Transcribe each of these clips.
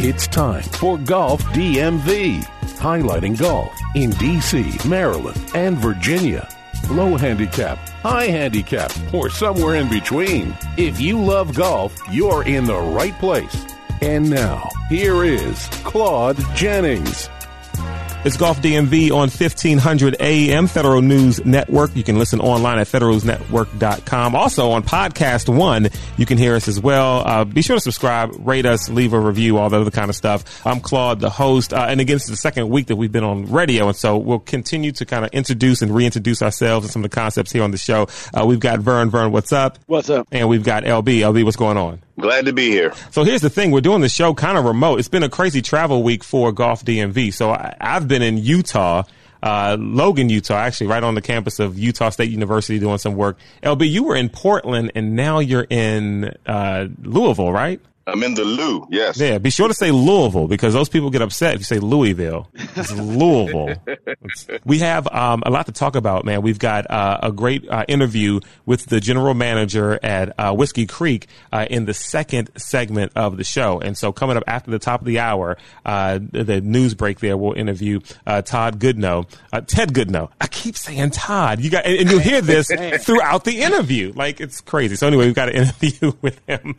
It's time for Golf DMV, highlighting golf in DC, Maryland, and Virginia. Low handicap, high handicap, or somewhere in between. If you love golf, you're in the right place. And now, here is Claude Jennings. It's Golf DMV on 1500 AM Federal News Network. You can listen online at federalnewsnetwork.com. Also on Podcast One, you can hear us as well. Uh, be sure to subscribe, rate us, leave a review, all that other kind of stuff. I'm Claude, the host. Uh, and again, it's the second week that we've been on radio. And so we'll continue to kind of introduce and reintroduce ourselves and some of the concepts here on the show. Uh, we've got Vern. Vern, what's up? What's up? And we've got LB. LB, what's going on? Glad to be here. So here's the thing: we're doing the show kind of remote. It's been a crazy travel week for Golf DMV. So I, have been in Utah, uh, Logan, Utah, actually, right on the campus of Utah State University, doing some work. LB, you were in Portland, and now you're in uh, Louisville, right? I'm in the Lou. Yes. Yeah. Be sure to say Louisville because those people get upset if you say Louisville. It's Louisville. we have um, a lot to talk about, man. We've got uh, a great uh, interview with the general manager at uh, Whiskey Creek uh, in the second segment of the show. And so, coming up after the top of the hour, uh, the news break there, we'll interview uh, Todd Goodenow, Ted Goodenow. I keep saying Todd. You got, and, and you'll hear this throughout the interview. Like it's crazy. So anyway, we've got an interview with him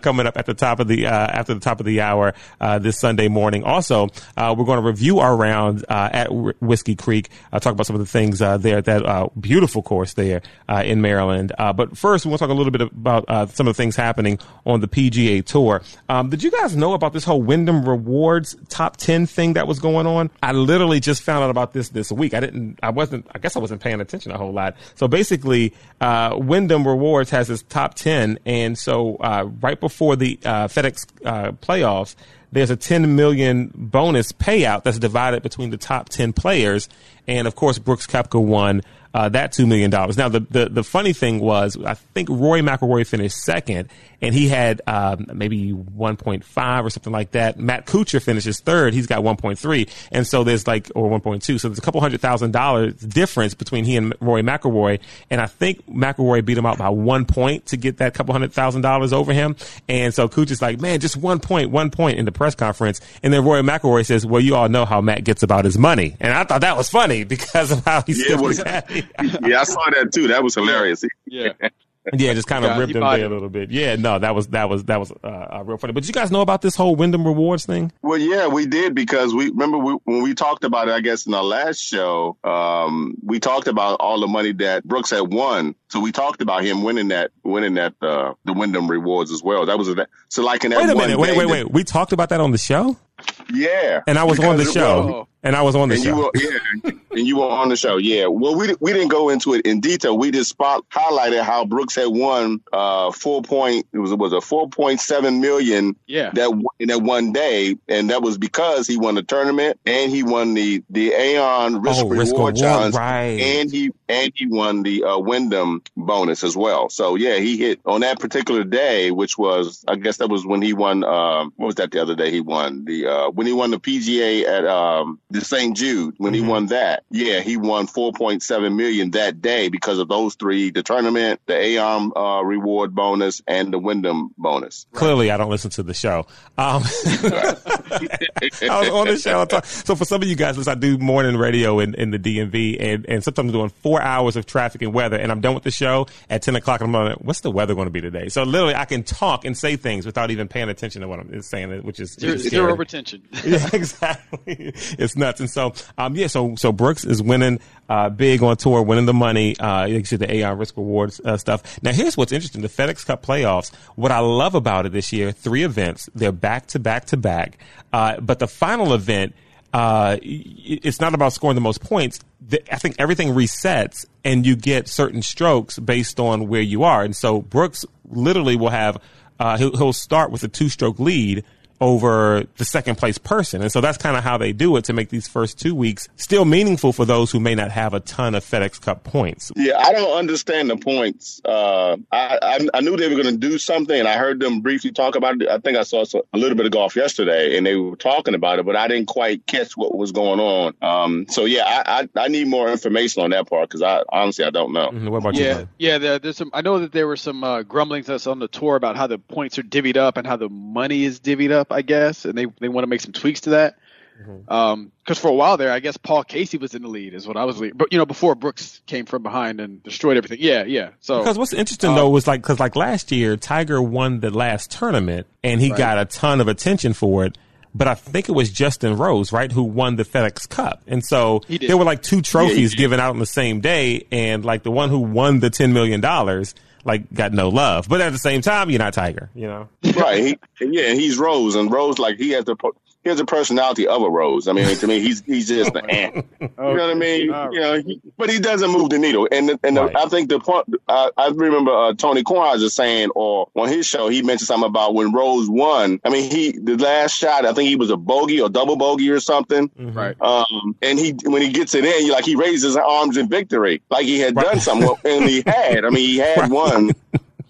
coming up at the top top of the uh, after the top of the hour uh, this Sunday morning. Also, uh, we're going to review our round uh, at Whiskey Creek. Uh, talk about some of the things there. That beautiful course there in Maryland. but first, we want to talk a little bit about some of the things happening on the PGA Tour. Um, did you guys know about this whole Wyndham Rewards top ten thing that was going on? I literally just found out about this this week. I didn't. I wasn't. I guess I wasn't paying attention a whole lot. So basically, Wyndham Rewards has this top ten, and so right before the uh, FedEx uh, playoffs, there's a 10 million bonus payout that's divided between the top 10 players. And of course, Brooks Koepka won uh, that $2 million. Now, the, the, the funny thing was, I think Rory McIlroy finished second, and he had um, maybe 1.5 or something like that. Matt Kuchar finishes third. He's got 1.3. And so there's like, or 1.2. So there's a couple hundred thousand dollars difference between he and Rory McIlroy. And I think McIlroy beat him out by one point to get that couple hundred thousand dollars over him. And so Kuchar's like, man, just one point, one point in the press conference. And then Rory McIlroy says, well, you all know how Matt gets about his money. And I thought that was funny because of how he's yeah, still was, yeah, I saw that too. That was hilarious. Yeah. Yeah, just kind of ripped him there a little bit. Yeah, no, that was that was that was uh, uh, real funny. But you guys know about this whole Wyndham Rewards thing? Well, yeah, we did because we remember we, when we talked about it. I guess in our last show, um, we talked about all the money that Brooks had won. So we talked about him winning that winning that uh, the Wyndham Rewards as well. That was a, so like in that. Wait a minute! Wait, wait, wait! We talked about that on the show. Yeah, and I was on the show. And I was on the and show. You were, yeah, and you were on the show. Yeah. Well, we we didn't go into it in detail. We just spot highlighted how Brooks had won uh four point. It was it was a four point seven million. Yeah. That in that one day, and that was because he won the tournament and he won the the Aon risk, oh, reward, risk reward challenge, right. and he and he won the uh, Wyndham bonus as well. So yeah, he hit on that particular day, which was I guess that was when he won. Um, what was that the other day? He won the uh, when he won the PGA at um the St. Jude when mm-hmm. he won that. Yeah, he won 4.7 million that day because of those three: the tournament, the Aon uh, reward bonus, and the Wyndham bonus. Clearly, I don't listen to the show. Um, I was on the show. So for some of you guys, listen, I do morning radio in, in the DMV, and, and sometimes I'm doing four hours of traffic and weather, and I'm done with the show at 10 o'clock. And I'm like, what's the weather going to be today? So literally, I can talk and say things without even paying attention to what I'm saying, which is zero, zero retention. Yeah, exactly. It's nuts. And so, um, yeah, so so Brooks is winning uh, big on tour, winning the money. Uh, you see the Aon risk rewards uh, stuff. Now, here's what's interesting: the FedEx Cup playoffs. What I love about it this year, three events. They're back to back to back. Uh, but the final event. Uh, it's not about scoring the most points. I think everything resets and you get certain strokes based on where you are. And so Brooks literally will have, uh, he'll, he'll start with a two stroke lead over the second place person. And so that's kind of how they do it to make these first two weeks still meaningful for those who may not have a ton of FedEx Cup points. Yeah, I don't understand the points. Uh, I, I, I, knew they were going to do something, and I heard them briefly talk about it. I think I saw a little bit of golf yesterday, and they were talking about it, but I didn't quite catch what was going on. Um, so yeah, I, I, I, need more information on that part because I honestly I don't know. Mm-hmm. What about yeah, you? Yeah, there, there's some. I know that there were some uh, grumblings that's on the tour about how the points are divvied up and how the money is divvied up. I guess, and they they want to make some tweaks to that. Because mm-hmm. um, for a while there, I guess Paul Casey was in the lead, is what I was leading. But you know, before Brooks came from behind and destroyed everything. Yeah, yeah. So because what's interesting um, though was like because like last year Tiger won the last tournament and he right. got a ton of attention for it. But I think it was Justin Rose, right, who won the FedEx Cup, and so there were like two trophies yeah, given out on the same day, and like the one who won the ten million dollars like got no love. But at the same time, you're not Tiger, you know. right. He, yeah, he's Rose, and Rose like he has the he has the personality of a rose. I mean, to me, he's he's just an ant. You know what I mean? You know, he, but he doesn't move the needle. And and right. I think the point I, I remember uh, Tony Kornheiser saying, or on his show, he mentioned something about when Rose won. I mean, he the last shot, I think he was a bogey or double bogey or something. Mm-hmm. Right. Um, and he when he gets it in, you like he raises his arms in victory, like he had right. done something, and he had. I mean, he had right. won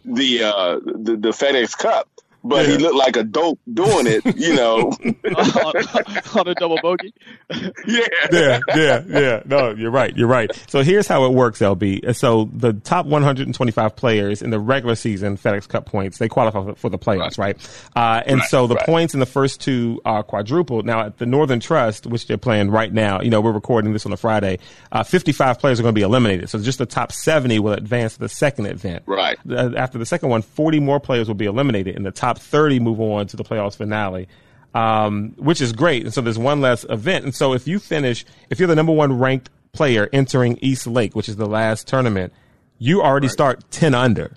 the uh the, the FedEx Cup but yeah. he looked like a dope doing it, you know. on, a double bogey. yeah. Yeah, yeah, yeah. No, you're right. You're right. So here's how it works, LB. So the top 125 players in the regular season FedEx Cup points, they qualify for the playoffs, right? right? Uh, and right, so the right. points in the first two are quadrupled. Now at the Northern Trust, which they're playing right now, you know, we're recording this on a Friday, uh, 55 players are going to be eliminated. So just the top 70 will advance to the second event. Right. Uh, after the second one, 40 more players will be eliminated in the top top 30 move on to the playoffs finale, um, which is great. And so there's one less event. And so if you finish, if you're the number one ranked player entering East Lake, which is the last tournament, you already right. start 10 under.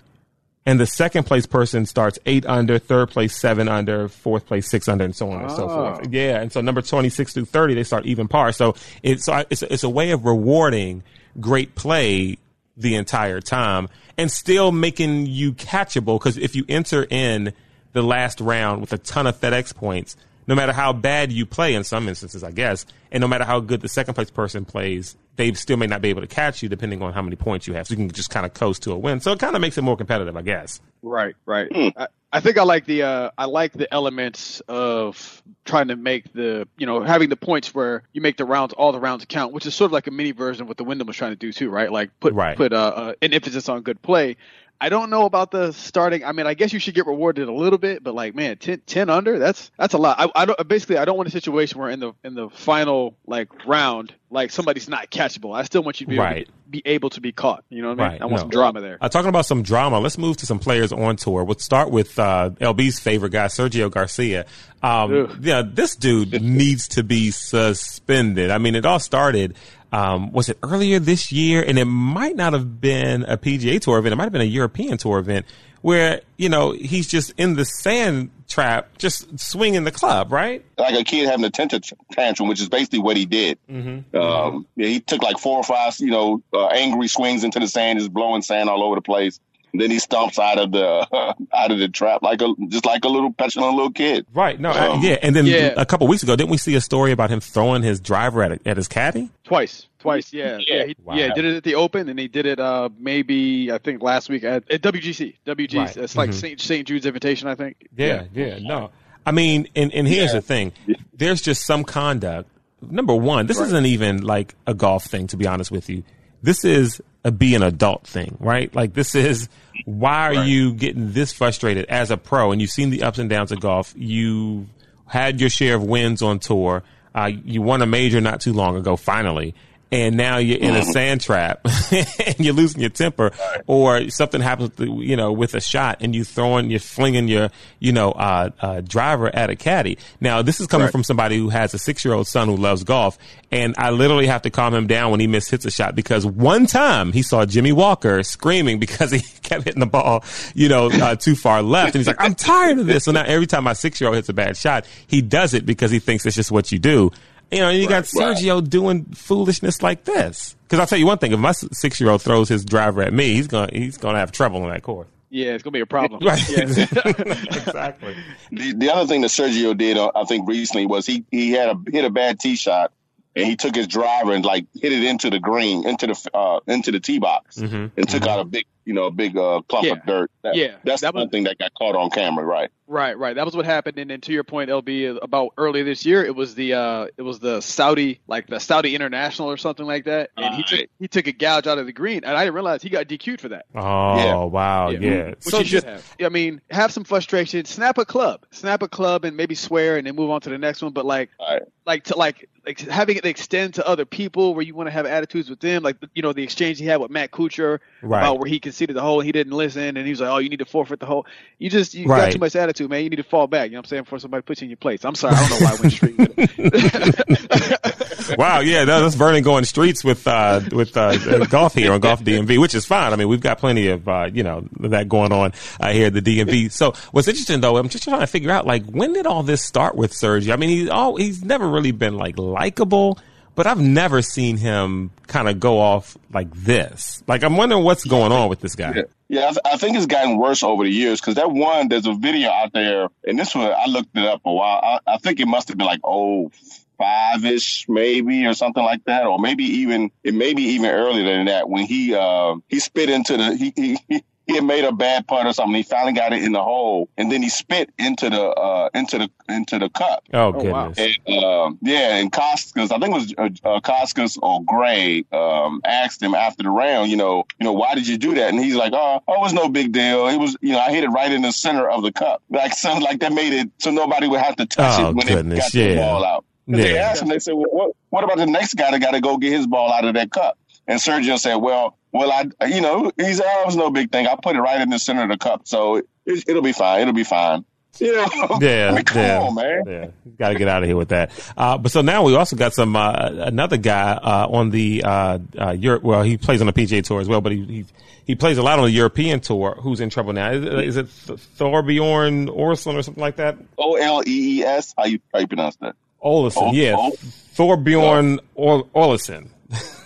And the second place person starts eight under, third place seven under, fourth place six under, and so on oh. and so forth. Oh. Yeah, and so number twenty six through thirty, they start even par. So it's so it's it's a way of rewarding great play the entire time and still making you catchable. Because if you enter in the last round with a ton of FedEx points, no matter how bad you play in some instances, I guess, and no matter how good the second place person plays, they still may not be able to catch you depending on how many points you have. So you can just kind of coast to a win. So it kind of makes it more competitive, I guess. Right, right. Mm. I, I, think I like the uh, I like the elements of trying to make the you know having the points where you make the rounds all the rounds count, which is sort of like a mini version of what the Wyndham was trying to do too, right? Like put right. put uh, uh, an emphasis on good play. I don't know about the starting. I mean, I guess you should get rewarded a little bit, but like, man, 10, 10 under, that's that's a lot. I, I don't basically I don't want a situation where in the in the final like round, like somebody's not catchable. I still want you to be, right. able, to be able to be caught. You know what I mean? Right. I want no. some drama there. Uh, talking about some drama, let's move to some players on tour. We'll start with uh, LB's favorite guy, Sergio Garcia. Um, yeah, this dude needs to be suspended. I mean, it all started um, was it earlier this year? And it might not have been a PGA Tour event. It might have been a European Tour event where you know he's just in the sand trap, just swinging the club, right? Like a kid having a temper tantrum, which is basically what he did. Mm-hmm. Um, yeah, he took like four or five, you know, uh, angry swings into the sand, just blowing sand all over the place then he stomps out of the out of the trap like a just like a little petulant little kid. Right. No. Um, yeah. And then yeah. a couple weeks ago, didn't we see a story about him throwing his driver at a, at his caddy? Twice. Twice. Yeah. Yeah. He, wow. yeah. Did it at the Open, and he did it uh, maybe I think last week at, at WGC. WGC. Right. It's like mm-hmm. St. Jude's Invitation, I think. Yeah. Yeah. yeah no. I mean, and and here's yeah. the thing: there's just some conduct. Number one, this right. isn't even like a golf thing, to be honest with you. This is a be an adult thing, right? Like this is why are right. you getting this frustrated as a pro? And you've seen the ups and downs of golf. You had your share of wins on tour. Uh, you won a major not too long ago, finally and now you're in a mm-hmm. sand trap and you're losing your temper or something happens you know with a shot and you throwing you're flinging your you know uh, uh, driver at a caddy now this is coming right. from somebody who has a six year old son who loves golf and i literally have to calm him down when he miss hits a shot because one time he saw jimmy walker screaming because he kept hitting the ball you know uh, too far left and he's like i'm tired of this so now every time my six year old hits a bad shot he does it because he thinks it's just what you do you know, you right, got Sergio right. doing foolishness like this. Because I'll tell you one thing: if my six year old throws his driver at me, he's gonna he's gonna have trouble in that course. Yeah, it's gonna be a problem. Right. Yeah. exactly. The, the other thing that Sergio did, uh, I think, recently was he he had a hit a bad tee shot, and he took his driver and like hit it into the green, into the uh, into the tee box, mm-hmm. and took mm-hmm. out a big you know, a big uh, clump Yeah. of dirt. That, Yeah, that's that the one was- thing that got caught on camera, right? Right, right. That was what happened. And then to your point, LB, about earlier this year, it was the uh, it was the Saudi like the Saudi International or something like that, and he took he took a gouge out of the green, and I didn't realize he got DQ'd for that. Oh Yeah. wow, yeah. Which So he should just- have. I mean, have some frustration, snap a club, snap a club, and maybe swear, and then move on to the next one. But like, Right. like to like like having it extend to other people where you want to have attitudes with them, like you know the exchange he had with Matt Kuchar Right. about where he conceded the hole, and he didn't listen, and he was like, "Oh, you need to forfeit the hole." You just you Right. got too much attitude, man. You need to fall back. You know what I'm saying? Before somebody puts you in your place. I'm sorry, I don't know why I went it. Wow, yeah, that- that's Vernon going streets with uh, with uh, golf here on Golf DMV, which is fine. I mean, we've got plenty of uh, you know that going on uh, here at the DMV. So, what's interesting though, I'm just trying to figure out like when did all this start with Sergio? I mean, he's all he's never really been like likable, but I've never seen him kind of go off like this. Like, I'm wondering what's going on with this guy. Yeah, yeah I, th- I think it's gotten worse over the years because that one, there's a video out there, and this one I looked it up a while. I, I think it must have been like oh five ish maybe or something like that, or maybe even it may be even earlier than that when he uh, he spit into the he. he he had made a bad putt or something. He finally got it in the hole, and then he spit into the uh, into the into the cup. Oh, wow. goodness. And, um, yeah, and Costas, I think it was uh, uh, Costas or Gray, um, asked him after the round, you know, you know, why did you do that? And he's like, oh, oh, it was no big deal. It was, you know, I hit it right in the center of the cup. Like, so, like that made it so nobody would have to touch Oh, it when goodness, they got yeah. the ball out. 'Cause They asked him, they said, well, what, what about the next guy that got to go get his ball out of that cup? And Sergio said, well, well, I, you know, he said, oh, it was no big thing. I put it right in the center of the cup. So it, it'll be fine. It'll be fine. You know? Yeah, I mean, come yeah, on, man. Yeah, got to get out of here with that. Uh, but so now we also got some uh, another guy uh, on the uh, uh, Europe. Well, he plays on the PGA Tour as well, but he he, he plays a lot on the European Tour. Who's in trouble now? Is, is it Th- Thorbjorn Orson or something like that? O L E E S. How you how you pronounce that? Olison, Oh, yeah, oh. Thorbjorn Ol- Olison.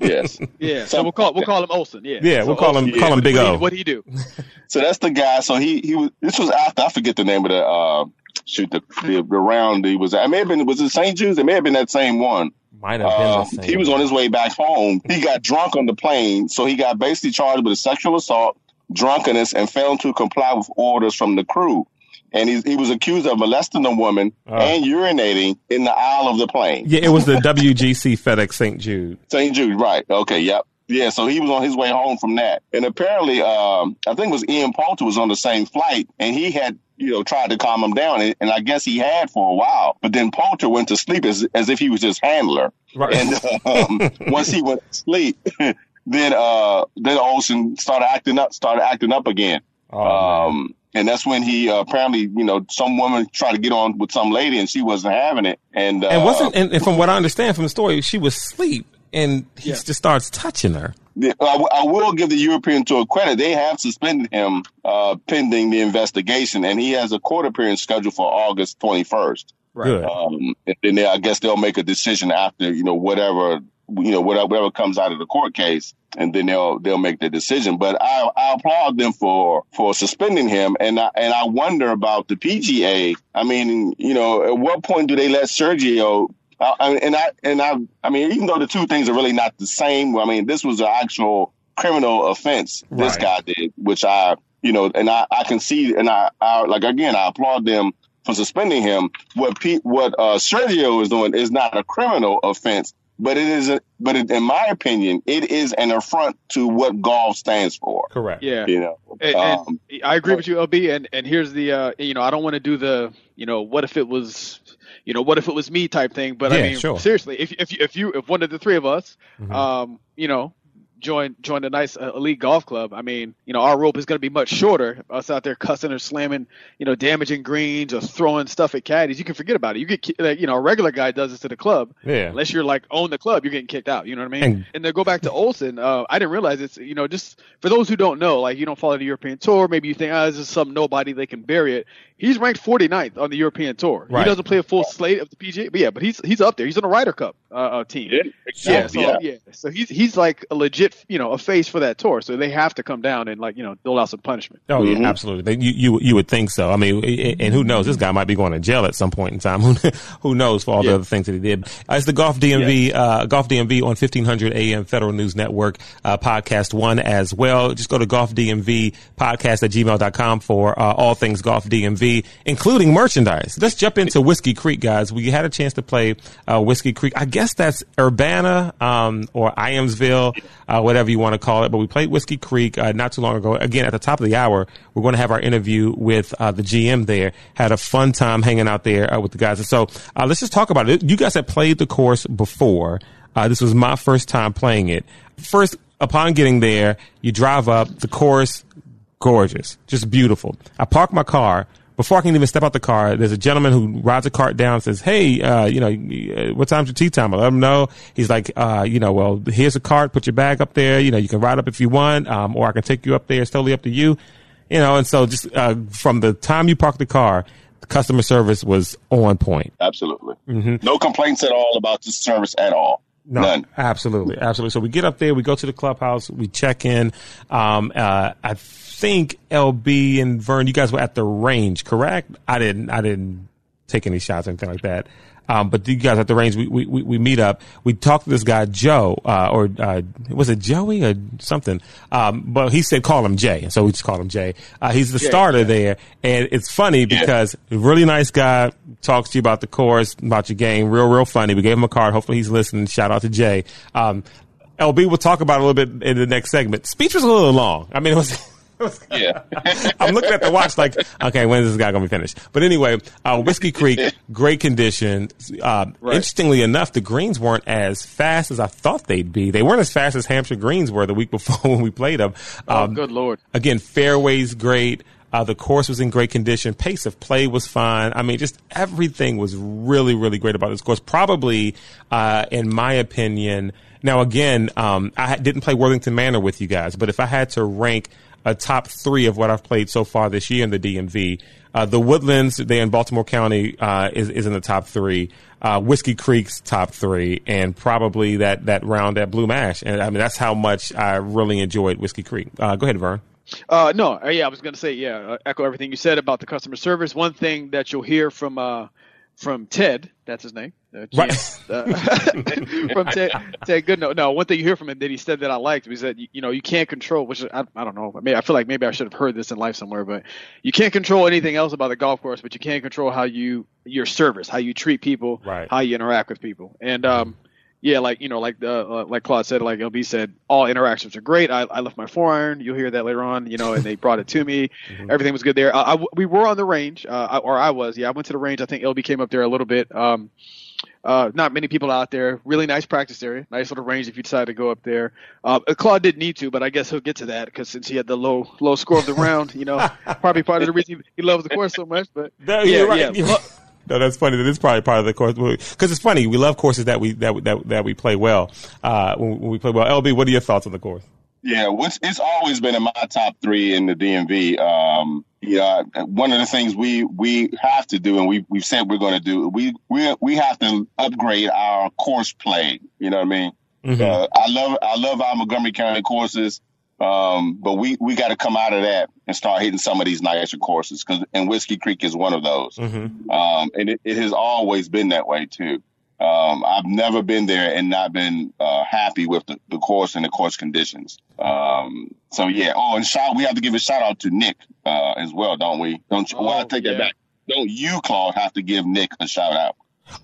Yes. yeah, so we'll call we'll call him Olson. Yeah, Yeah, we'll So call him- Olsen, call him Big O. He, what he do? so that's the guy. So he he was. This was after I forget the name of the uh shoot the the, the round he was. at. It may have been was it St. Jude's? It may have been that same one. Might have been. Uh, the same. he was on his way back home. He got drunk on the plane, so he got basically charged with a sexual assault, drunkenness, and failed to comply with orders from the crew. And he, he was accused of molesting a woman Oh. and urinating in the aisle of the plane. Yeah, it was the WGC FedEx St. Jude. St. Jude, right. Okay, yep. Yeah, so he was on his way home from that. And apparently, um, I think it was Ian Poulter was on the same flight and he had, you know, tried to calm him down. And, and I guess he had for a while. But then Poulter went to sleep as, as if he was his handler. Right. And um, once he went to sleep, then uh, then Olsen started acting up, started acting up again. Oh. Um, and that's when he uh, apparently, you know, some woman tried to get on with some lady and she wasn't having it. And, uh, and wasn't and, and from what I understand from the story, she was asleep and he Yeah. just starts touching her. The- I w- I will give the European Tour credit. They have suspended him uh, pending the investigation, and he has a court appearance scheduled for August 21st. Good. Um, and then they, I guess they'll make a decision after you know whatever you know whatever, whatever comes out of the court case, and then they'll they'll make the decision. But I, I applaud them for for suspending him, and I, and I wonder about the PGA. I mean, you know, at what point do they let Sergio? I, and I and I I mean, even though the two things are really not the same, I mean, this was an actual criminal offense this Right. guy did, which I you know, and I I can see, and I, I like again, I applaud them for suspending him. What Pete, what uh, Sergio is doing is not a criminal offense, but it is, a, but it, in my opinion, it is an affront to what golf stands for. Correct. Yeah, You know, And, Um, and I agree with you, LB. And and here's the uh, you know I don't want to do the you know what if it was you know what if it was me type thing. But Yeah, I mean sure. seriously, if if you, if you if one of the three of us Mhm. um you know join join a nice uh, elite golf club, I mean you know our rope is going to be much shorter. Us out there cussing or slamming, you know, damaging greens or throwing stuff at caddies, you can forget about it. You get like, you know a regular guy does this to the club. Yeah. Unless you're like own the club, you're getting kicked out. You know what I mean? And- And, then go back to Olson, Uh, I didn't realize it's you know just for those who don't know, like you don't follow the European Tour, maybe you think, oh, this is some nobody they can bury it. He's ranked 49th on the European Tour. Right. He doesn't play a full slate of the PGA, but yeah, but he's he's up there. He's on the Ryder Cup uh, uh, team. Yeah, Yeah, exactly. so yeah. so he's he's like a legit, you know, a face for that tour. So they have to come down and like you know dole out some punishment. Oh yeah, absolutely. They- You, you you would think so. I mean, and who knows? This guy might be going to jail at some point in time. Who who knows for all the other things that he did? Uh, it's the Golf DMV, uh, Golf DMV on fifteen hundred AM Federal News Network uh, podcast one as well. Just go to Golf DMV podcast at gmail.com for uh, all things Golf DMV, including merchandise. Let's jump into Whiskey Creek, guys. We had a chance to play uh, Whiskey Creek. I guess that's Urbana um, or Ijamsville, uh, whatever you want to call it. But we played Whiskey Creek uh, not too long ago. Again, at the top of the hour, we're going to have our interview with uh, the GM there. Had a fun time hanging out there uh, with the guys. So uh, let's just talk about it. You guys have played the course before. This was my first time playing it. First, upon getting there, you drive up the course, gorgeous, just beautiful. I park my car. Before I can even step out the car, there's a gentleman who rides a cart down and says, Hey, uh, you know, uh, what time's your tee time? I let him know. He's like, uh, you know, well, here's a cart, put your bag up there. You know, you can ride up if you want, um, or I can take you up there. It's totally up to you. You know, and so just, uh, from the time you park the car, the customer service was on point. Absolutely. No complaints at all about the service at all. No, None. absolutely, absolutely. So we get up there, we go to the clubhouse, we check in. Um, uh, I think LB and Vern, you guys were at the range, correct? I didn't, I didn't take any shots or anything like that. Um, but you guys at the range, we, we, we we meet up. We talk to this guy, Joe, uh, or, uh, was it Joey or something? Um, but he said call him Jay. And so we just called him Jay. Uh, he's the starter there. And it's funny because really nice guy talks to you about the course, about your game. Real, real funny. We gave him a card. Hopefully he's listening. Shout out to Jay. Um, LB, we'll talk about a little bit in the next segment. Speech was a little long. I mean, it was. Yeah. I'm looking at the watch like, okay, when is this guy going to be finished? But anyway, uh, Whiskey Creek, great condition. Uh, Right. Interestingly enough, the greens weren't as fast as I thought they'd be. They weren't as fast as Hampshire greens were the week before when we played them. Oh, Um, good lord. Again, fairways great. Uh, the course was in great condition. Pace of play was fine. I mean, just everything was really, really great about this course. Probably, uh, in my opinion. Now, again, um, I didn't play Worthington Manor with you guys, but if I had to rank a top three of what I've played so far this year in the DMV, uh, the Woodlands, they in Baltimore County, uh, is, is in the top three. Uh, Whiskey Creek's top three, and probably that, that round at Blue Mash. And I mean, that's how much I really enjoyed Whiskey Creek. Uh, go ahead, Vern. Uh, no, uh, yeah, I was gonna say, yeah, echo everything you said about the customer service. One thing that you'll hear from from Ted, that's his name, uh, Right. Uh, from Ted, Ted Goodenow. No, one thing you hear from him that he said that I liked was that you, you know you can't control, which I, I don't know, maybe I feel like maybe I should have heard this in life somewhere, but you can't control anything else about the golf course, but you can control how you your service, how you treat people, Right. how you interact with people, and um. Yeah, like you know, like the uh, like Claude said, like LB said, all interactions are great. I, I left my four iron. You'll hear that later on, you know, and they brought it to me. Everything was good there. Uh, I, we were on the range, uh, I- or I was. Yeah, I went to the range. I think LB came up there a little bit. Um, uh, not many people out there. Really nice practice area. Nice little range if you decide to go up there. Uh, Claude didn't need to, but I guess he'll get to that because since he had the low low score of the round, you know, probably part of the reason he loves the course so much. But No, yeah, you're right. yeah. No, that's funny. That is probably part of the course because it's funny. We love courses that we that that, that we play well. Uh, when, when we play well, LB, what are your thoughts on the course? Yeah, which it's always been in my top three in the DMV. Um, yeah, one of the things we we have to do, and we we've said we're going to do, we we we have to upgrade our course play. You know what I mean? Mhm. Uh, I love I love our Montgomery County courses, um, but we we got to come out of that and start hitting some of these nicer courses. Because and Whiskey Creek is one of those, Mhm. um, and it, it has always been that way too. Um, I've never been there and not been uh, happy with the, the course and the course conditions. Um, so yeah. Oh, and shout we have to give a shout out to Nick uh, as well, don't we? Don't you? well, I Oh, take yeah. that back. Don't you, Claude, have to give Nick a shout out?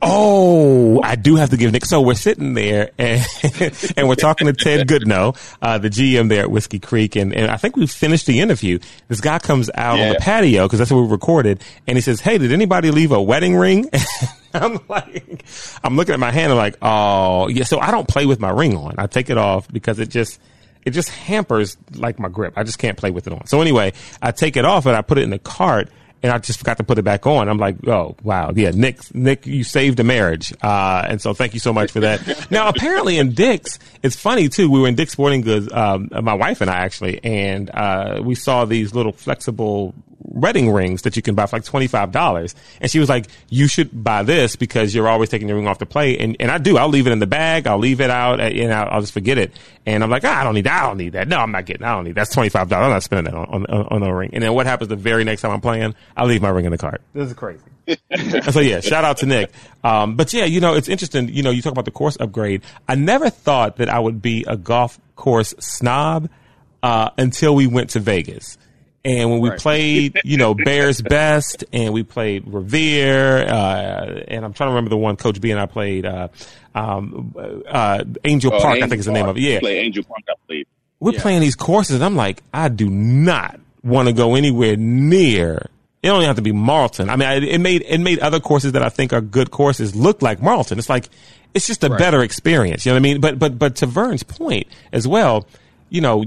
Oh, I do have to give Nick. So we're sitting there and, and we're talking to Ted Goodenow, uh, the GM there at Whiskey Creek. And, and I think we finished the interview. This guy comes out on the patio because that's where we recorded. And he says, Hey, did anybody leave a wedding ring? I'm like, I'm looking at my hand. I'm like, Oh, yeah. So I don't play with my ring on. I take it off because it just, it just hampers like my grip. I just can't play with it on. So anyway, I take it off and I put it in the cart and I just forgot to put it back on. I'm like, oh wow, yeah, Nick, Nick, you saved a marriage, uh, and so thank you so much for that. now, apparently in Dick's, it's funny too. We were in Dick's Sporting Goods, um, my wife and I actually, and uh, we saw these little flexible wedding rings that you can buy for like twenty five dollars. And she was like, "You should buy this because you're always taking your ring off the plate. And and I do. I'll leave it in the bag. I'll leave it out, and I'll, I'll just forget it. And I'm like, ah, I don't need that. I don't need that. No, I'm not getting. I don't need that's twenty five dollars. I'm not spending that on, on on a ring. And then what happens the very next time I'm playing? I leave my ring in the cart. This is crazy. so yeah, shout out to Nick. Um, but yeah, you know, it's interesting. You know, you talk about the course upgrade. I never thought that I would be a golf course snob uh, until we went to Vegas. And when we right. played, you know, Bears Best, and we played Revere, uh, and I'm trying to remember the one Coach B and I played, uh, um, uh, Angel oh, Park, Angel I think is the name of it. Yeah, play Angel Park, I played. We're yeah. playing these courses, and I'm like, I do not want to go anywhere near it don't have to be Marlton. I mean, I, it made it made other courses that I think are good courses look like Marlton. It's like it's just a right. better experience. You know what I mean? But but but to Vern's point as well, you know,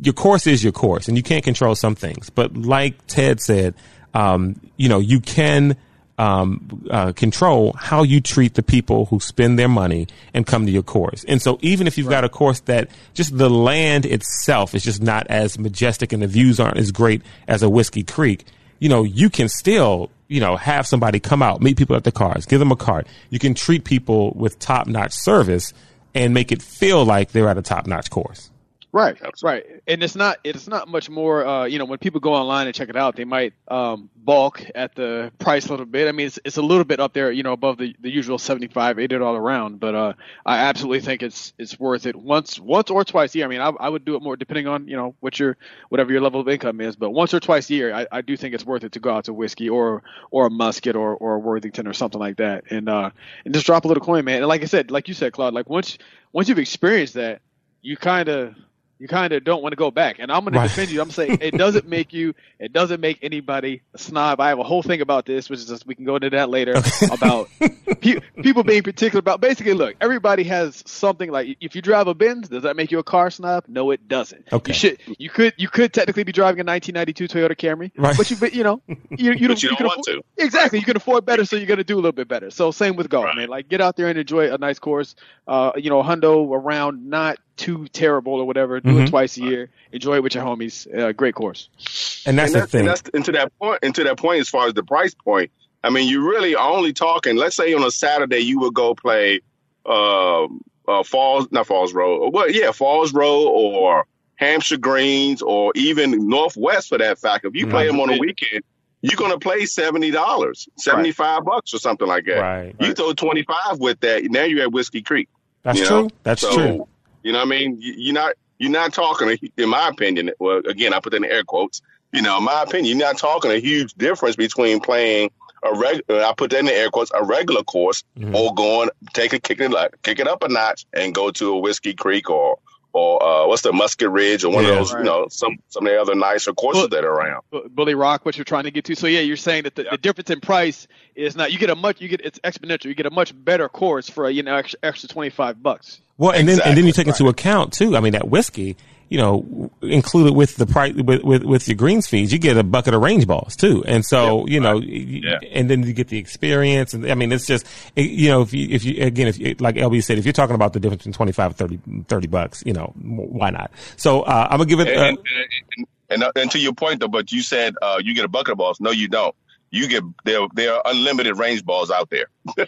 your course is your course, and you can't control some things. But like Ted said, um, you know, you can. Um, uh, control how you treat the people who spend their money and come to your course. And so even if you've right. got a course that just the land itself is just not as majestic and the views aren't as great as a Whiskey Creek, you know, you can still, you know, have somebody come out, meet people at the cars, give them a card. You can treat people with top notch service and make it feel like they're at a top notch course. Right, right, and it's not it's not much more. Uh, you know, when people go online and check it out, they might um, balk at the price a little bit. I mean, it's, it's a little bit up there, you know, above the, the usual seventy five, eighty dollar round. But uh, I absolutely think it's it's worth it once once or twice a year. I mean, I, I would do it more depending on you know what your whatever your level of income is. But once or twice a year, I, I do think it's worth it to go out to whiskey or or a musket or or a Worthington or something like that, and uh, and just drop a little coin, man. And like I said, like you said, Claude, like once once you've experienced that, you kind of you kind of don't want to go back. And I'm going right. to defend you. I'm saying it doesn't make you, it doesn't make anybody a snob. I have a whole thing about this, which is just, we can go into that later about pe- people being particular about. Basically, look, everybody has something like if you drive a Benz, does that make you a car snob? No, it doesn't. Okay. You should, you could, you could technically be driving a 1992 Toyota Camry, right. but you, but you know, you, you, don't, you don't want afford, to. Exactly. You can afford better, so you're going to do a little bit better. So same with golf, right. man. Like get out there and enjoy a nice course. Uh, you know, hundo around, not too terrible or whatever. Do mm-hmm. it twice a year. Enjoy it with your homies. Uh, great course. And that's and the thing. And, that's, and to that point, and to that point, as far as the price point, I mean, you're really are only talking. Let's say on a Saturday you would go play uh, uh, Falls, not Falls Road. Well, yeah, Falls Road or Hampshire Greens or even Northwest for that fact. If you mm-hmm. play them on a weekend, you're going to play seventy dollars, seventy five right. bucks or something like that. Right, you right. throw twenty five with that, now you're at Whiskey Creek. That's true. Know? That's so, true. You know what I mean? You're not you're not talking, in my opinion. Well, again, I put that in air quotes. You know, in my opinion, you're not talking a huge difference between playing a regular. I put that in the air quotes, a regular course, mm-hmm. or going take a kick it kick it up a notch and go to a Whiskey Creek or or uh, what's the Musket Ridge or one yeah, of those, right. you know, some some of the other nicer courses that are around. Bulle Rock, what you're trying to get to. So yeah, you're saying that the, the, difference in price is not you get a much you get it's exponential. You get a much better course for a you know extra, extra twenty five bucks. Well, and exactly. then and then you take right. into account too. I mean, that whiskey, you know, included with the price with, with, with your greens fees, you get a bucket of range balls too. And so, you know, yeah. and then you get the experience. And I mean, it's just, you know, if you, if you, again, if you, like LB said, if you're talking about the difference between 25 30, 30 bucks, you know, why not? So, uh, I'm gonna give it, uh, and, and, and, and, to your point though, but you said, uh, you get a bucket of balls. No, you don't you get there there are unlimited range balls out there.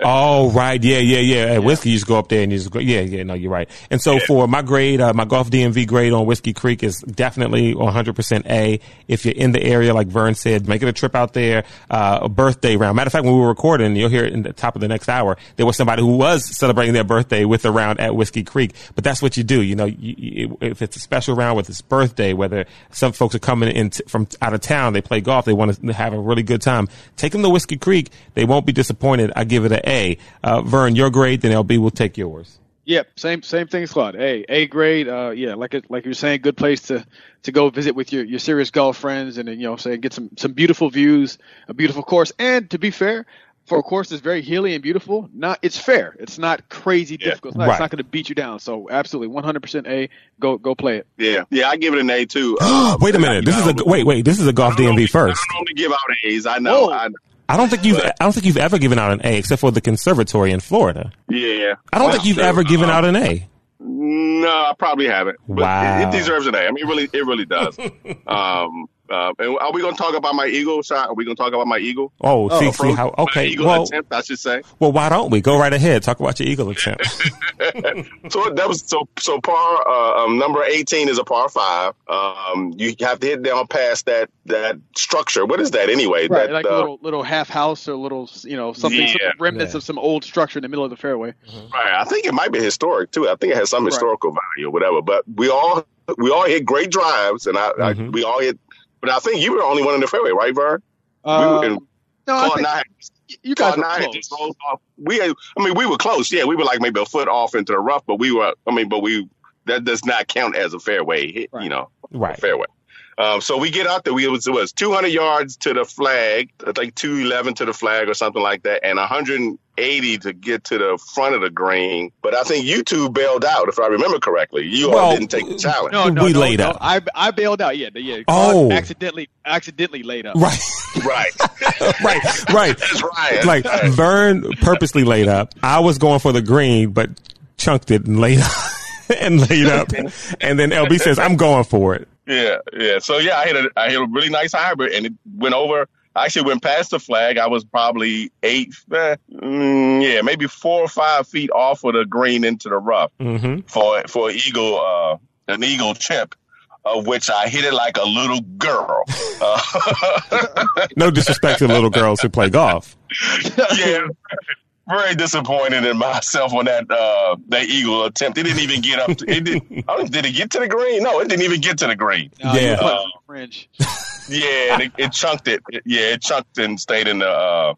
oh right, yeah, yeah, yeah. At yeah. whiskey, you just go up there and you just go. Yeah, yeah. No, you're right. And so yeah. for my grade, uh, my golf DMV grade on Whiskey Creek is definitely 100 percent A. If you're in the area, like Vern said, make it a trip out there. Uh, a birthday round. Matter of fact, when we were recording, you'll hear it in the top of the next hour. There was somebody who was celebrating their birthday with a round at Whiskey Creek. But that's what you do. You know, you, you, if it's a special round with his birthday, whether some folks are coming in t- from out of town, they play golf, they want to have a really good time. Take them to Whiskey Creek. They won't be disappointed. I give it an A. Uh, Vern, your grade, then LB will take yours. Yep, same same thing, Claude. A A grade. Uh, yeah, like it, like you were saying, good place to to go visit with your your serious golf friends, and you know, say get some some beautiful views, a beautiful course, and to be fair, for a course that's very hilly and beautiful, not it's fair. It's not crazy yeah. difficult. It's not, right. not going to beat you down. So absolutely, 100% A. Go go play it. Yeah, yeah, I give it an A too. Uh, wait a minute. This is a wait wait. This is a golf DMV first. I don't normally give out A's. I know. I, I don't think you've. But, I don't think you've ever given out an A except for the conservatory in Florida. Yeah. I don't think you've true. ever given out an A. No, I probably haven't. But wow. It, it, deserves an A. I mean, it really, it really does. um, Uh, and are we going to talk about my eagle shot? Are we going to talk about my eagle? Oh, see, see approach? how? My Okay, eagle well, attempt, I should say. well, why don't we go right ahead? Talk about your eagle attempt. So that was so so par uh, um, number eighteen is a par five. Um, you have to hit down past that that structure. What is that anyway? Right, that, like a uh, little little half house or little you know something, some remnants Yeah. of some old structure in the middle of the fairway. Right. I think it might be historic too. I think it has some Right. historical value or whatever. But we all we all hit great drives, and I, I Mhm. we all hit. But I think you were the only one in the fairway, right, Vern? we were in, Um, no, I think and I, you guys were and I had close. rolled off. We, I mean, we were close. Yeah, we were like maybe a foot off into the rough, but we were. I mean, but we that does not count as a fairway hit. Right. You know, right. fairway. Um, so we get out there. We it was, it was 200 yards to the flag, like 211 to the flag or something like that, and 180 to get to the front of the green. But I think you two bailed out, if I remember correctly. You Well, all didn't take the challenge. No, no, We no, laid no. up. I I bailed out. Yeah, yeah. Oh. Accidentally accidentally laid up. Right, Right. right, right. That's right. Like That's right. Vern purposely laid up. I was going for the green, but chunked it and laid up and laid up. And then LB says, "I'm going for it." Yeah, yeah. So yeah, I hit a I hit a really nice hybrid, and it went over. I actually went past the flag. I was probably eight, eh, mm, yeah, maybe four or five feet off of the green into the rough hmm for for eagle uh, an eagle chip, of which I hit it like a little girl. Uh, No disrespect to little girls who play golf. yeah. Very disappointed in myself on that uh, that eagle attempt. It didn't even get up. To, it did. I don't, did it get to the green? No, it didn't even get to the green. No, Yeah. it Uh, fringe. Yeah, and it, it chunked it. Yeah, it chunked and stayed in the uh,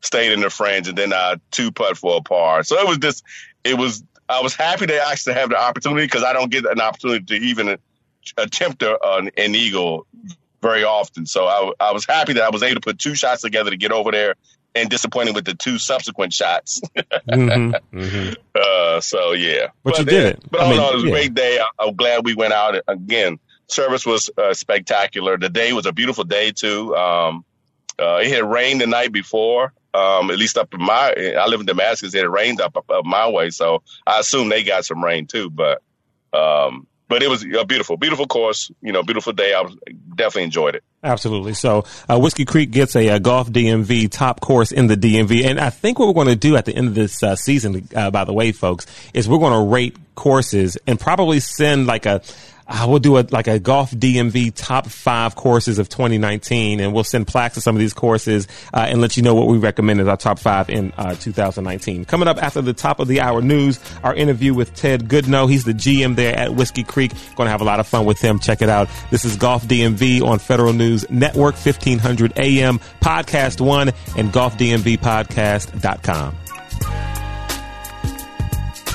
stayed in the fringe, and then I two putt for a par. So it was just, it was. I was happy to actually have the opportunity because I don't get an opportunity to even attempt a, an, an eagle very often. So I, I was happy that I was able to put two shots together to get over there, and disappointed with the two subsequent shots. hmm hmm Uh, so yeah, But you did it. But I all in mean, all, it was yeah. a great day. I, I'm glad we went out again. Service was uh, spectacular. The day was a beautiful day too. Um, uh, it had rained the night before. Um, at least up in my, I live in Damascus. It had rained up, up, up my way, so I assume they got some rain too. But, um, but it was a beautiful, beautiful course. You know, beautiful day. I was definitely enjoyed it. Absolutely. So, uh, Whiskey Creek gets a, uh golf DMV top course in the DMV, and I think what we're going to do at the end of this uh, season, uh, by the way, folks, is we're going to rate courses and probably send like a. Uh, we'll do a like a golf DMV top five courses of 2019, and we'll send plaques to some of these courses uh, and let you know what we recommend as our top five in uh, 2019. Coming up after the top of the hour news, our interview with Ted Goodenow. He's the GM there at Whiskey Creek. Going to have a lot of fun with him. Check it out. This is Golf DMV on Federal News Network, 1500 AM, Podcast One, and GolfDMVPodcast.com.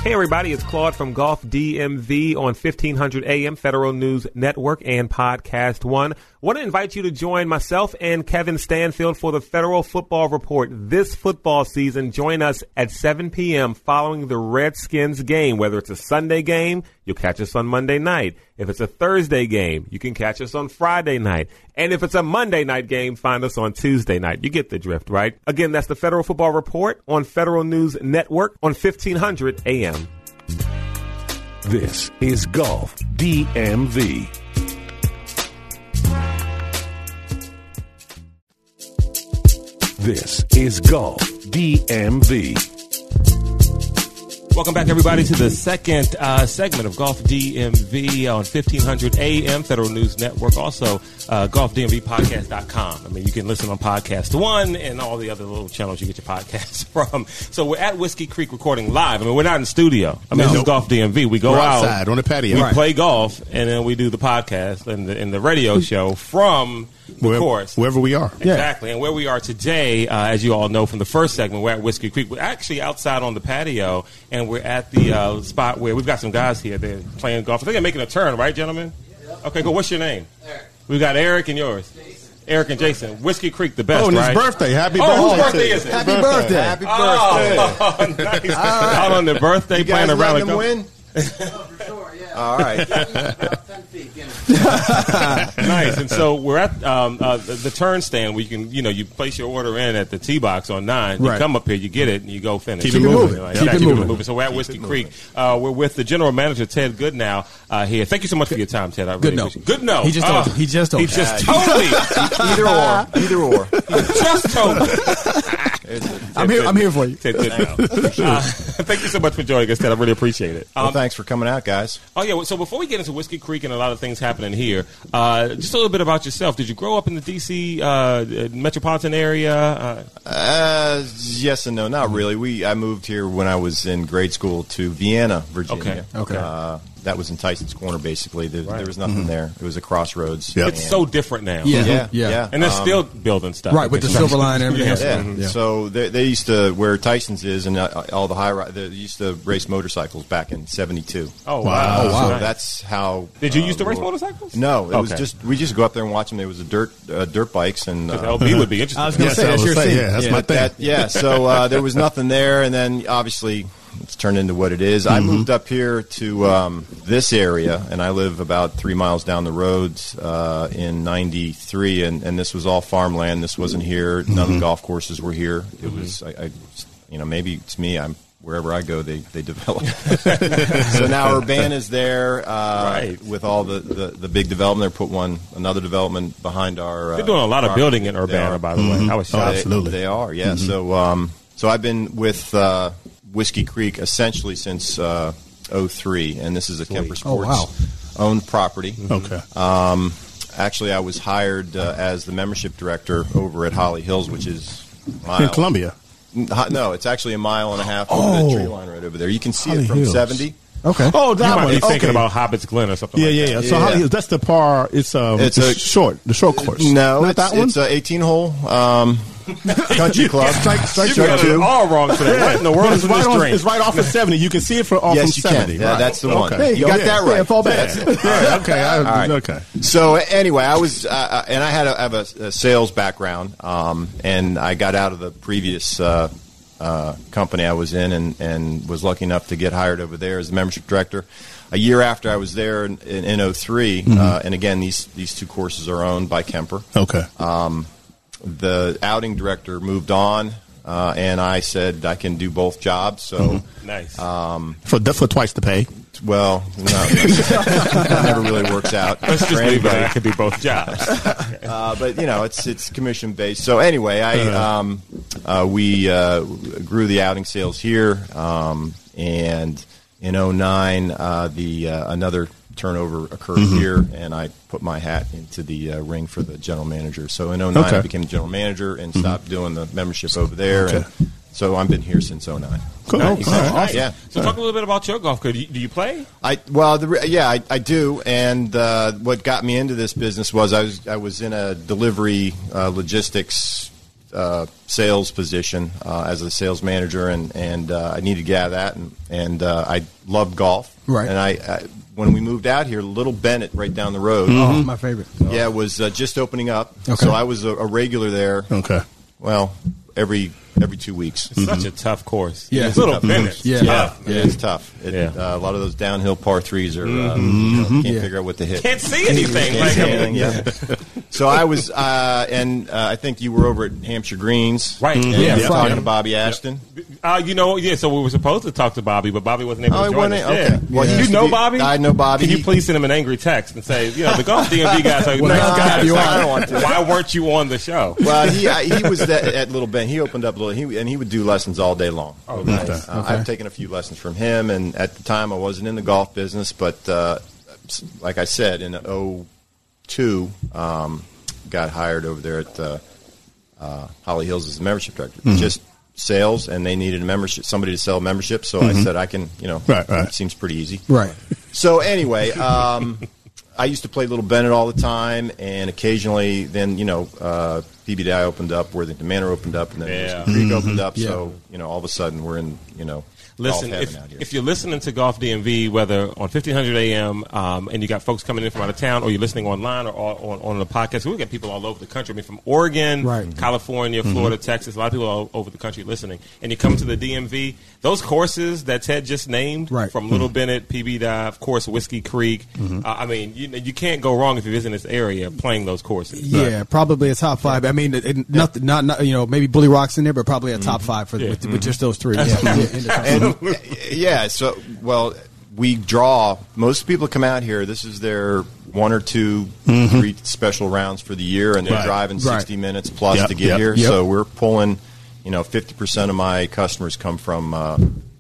Hey everybody, it's Claude from Golf DMV on 1500 AM Federal News Network and Podcast One. Want to invite you to join myself and Kevin Stanfield for the Federal Football Report this football season. Join us at 7 p.m. following the Redskins game. Whether it's a Sunday game, you'll catch us on Monday night. If it's a Thursday game, you can catch us on Friday night. And if it's a Monday night game, find us on Tuesday night. You get the drift, right? Again, that's the Federal Football Report on Federal News Network on 1500 AM. This is Golf DMV. This is Golf DMV. Welcome back, everybody, to the second uh, segment of Golf DMV on 1500 AM Federal News Network. Also, uh, golfdmvpodcast.com. I mean, you can listen on Podcast One and all the other little channels you get your podcasts from. So we're at Whiskey Creek recording live. I mean, we're not in studio. I mean, this is Golf DMV. We go We're out, outside on the patio. we Right. play golf, and then we do the podcast and the, and the radio show from the Where- course. wherever we are. Exactly. And where we are today, uh, as you all know from the first segment, we're at Whiskey Creek. We're actually outside on the patio, and we're at the uh, spot where we've got some guys here. They're playing golf. I think they're making a turn, right, gentlemen? Okay, cool. What's your name? Eric. We got Eric and yours. Eric and Jason. Whiskey Creek, the best, Oh, and right? his birthday. Happy Oh, birthday. whose birthday is it? Happy birthday. Happy Oh, birthday. nice. Out on their birthday, You guys playing around letting the him golf. win? All right. nice. And so we're at um, uh, the, the turn stand where you can, you know, you place your order in at the T box on nine. You Right. come up here, you get it, and you go finish. Keep it moving. Like Keep that. it moving. So we're at Whiskey Creek. Uh, we're with the general manager Ted Goodenow uh, here. Thank you so much for your time, Ted. I really Good no. Good no. He just told you. He just told He you. just totally, Either or. Either or. just told me. I'm here. I'm here for you. Ted Goodenow. Uh, thank you so much for joining us, Ted. I really appreciate it. Well, Um, thanks for coming out, guys. Oh yeah. So before we get into Whiskey Creek and a lot of things happening here, uh, just a little bit about yourself. Did you grow up in the D.C. Uh, metropolitan area? Uh, Uh, yes and no, not really. We I moved here when I was in grade school to Vienna, Virginia. Okay. Okay. That was in Tyson's Corner, basically. There, Right. there was nothing there. It was a crossroads. Yep. it's so different now. Yeah. yeah, Yeah. yeah, And they're Um, still building stuff. Right with the silver line and everything. else. Yeah. Mm-hmm. Yeah. So they, they used to where Tyson's is and uh, all the high ri- they used to race motorcycles back in '72. Oh wow. Wow. Oh, wow. So Nice. that's how. Did you uh, used to race we- motorcycles? No, it was just we just go up there and watch them. There was a dirt uh, dirt bikes and Uh, LB would be interested. I was gonna say, that's your thing. yeah, that's my thing. yeah, so uh, there was nothing there, and then obviously it's turned into what it is. I moved up here to um, this area, and I live about three miles down the road uh, in '93, and, and this was all farmland. This wasn't here. None of the golf courses were here. It was, I, I, you know, maybe it's me. I'm wherever I go, they they develop. so now Urbana's there uh, Right. with all the, the, the big development. They put one another development behind our. They're uh, doing a lot of building in They Urbana, by the way. I was Oh, shocked. absolutely. They are, yeah. So, um, so I've been with uh, Whiskey Creek essentially since uh, 03, and this is a Kemper Oh, Sports wow. owned property. Okay. Actually, I was hired uh, as the membership director over at Holly Hills, which is mile. in Columbia. No, it's actually a mile and a half over the Oh. tree line right over there. You can see Holly it from Hills. 70. Okay. Oh, that You might one. be thinking okay. about Hobbit's Glen or something Yeah, like yeah, that. yeah. So Yeah. Holly Hills, that's the par. It's um, It's it's a- a short, the short course. No, not it's, that one. it's a 18 hole um, country club. Strike- strike You got it two. all wrong today. What in the world is right this on. It's right off of seventy. You can see it from off Yes, from you seventy. can. Yeah, right. that's the one. Okay. You you got go. that right. Yeah, fall back. That's it. Yeah, okay. I, All right. Okay. So anyway, I was, uh, uh, and I had a, I have a, a sales background, um, and I got out of the previous uh, uh, company I was in, and, and was lucky enough to get hired over there as the membership director. A year after I was there in, in, in 3 uh, and again, these these two courses are owned by Kemper. Okay. The outing director moved on, uh, and I said I can do both jobs. So, nice. for for twice the pay. well, no, that never really works out. Let's just for leave it. anybody. I could do both jobs. Uh, but you know, it's it's commission based. So anyway, I um, uh, we uh, grew the outing sales here, um, and in 09, uh, the uh, another turnover occurred here, and I put my hat into the uh, ring for the general manager. So in 09, I became the general manager and stopped doing the membership over there, Okay. and so I've been here since 09. Cool. Nice. All right. Nice. Yeah. So talk a little bit about your golf career. Do you, do you play? I well, the, yeah, I, I do. And uh, what got me into this business was I was I was in a delivery uh, logistics uh, sales position uh, as a sales manager, and and uh, I needed to get out of that, and and uh, I loved golf. Right. And I, I when we moved out here, Little Bennett right down the road. Oh, my favorite. Yeah, was uh, just opening up. Okay. So I was a, a regular there. Okay. Well, every every two weeks. It's such a tough course. Yeah. It's a little Bennett. Yeah. Yeah, Yeah. it is tough. It, Yeah. uh, a lot of those downhill par threes are uh, you know, can't Yeah. figure out what to hit. Can't see anything. Can't see anything, yeah. so I was, uh, and uh, I think you were over at Hampshire Greens, Right. And Mhm. Yeah, were talking to Bobby Ashton. Uh, you know, yeah. So we were supposed to talk to Bobby, but Bobby wasn't able Oh, to he join wasn't- us. okay. Yeah. Well, he you know be- Bobby? I know Bobby. Can you please send him an angry text and say, you know, the golf DMV guys are Well, nice no, guys. you Why- I don't want to. Why weren't you on the show? Well, he he was at Little Ben. He opened up a little, he, and he would do lessons all day long. Oh, nice. Uh, I've taken a few lessons from him, and at the time I wasn't in the golf business, but uh, like I said, in '02, um, got hired over there at uh, uh, Holly Hills as the membership director. Mm-hmm. Just sales, and they needed a membership, somebody to sell membership. So I said, I can, you know, Mm-hmm. Right, right. it seems pretty easy. Right. So anyway, um, I used to play Little Bennett all the time, and occasionally, then you know, uh, PB Dye opened up, Worthington Manor opened up, and then Yeah. Whiskey Creek opened up. Yeah. So you know, all of a sudden, we're in you know Listen, heaven if, out here. if you're listening to Golf DMV, whether on 1500 AM, um, and you got folks coming in from out of town, or you're listening online or on, on the podcast, we got people all over the country. I mean, from Oregon, Right. Mm-hmm. California, mm-hmm. Florida, Texas, a lot of people all over the country listening. And you come to the DMV, those courses that Ted just named, Right. from Little mm-hmm. Bennett, PB Dye, of course, Whiskey Creek. Uh, I mean, you, you can't go wrong if you're visit this area playing those courses. Yeah, probably a top five. I mean, it, it, nothing, not, not you know maybe Bulle Rocks in there, but probably a top five for Yeah. with, with just those three. Yeah, yeah, in the top five. and yeah, so well, we draw. Most people come out here. This is their one or 2 three special rounds for the year, and they're Right. driving Right. sixty minutes plus Yep, to get yep, here. yep. So we're pulling. You know, fifty percent of my customers come from uh,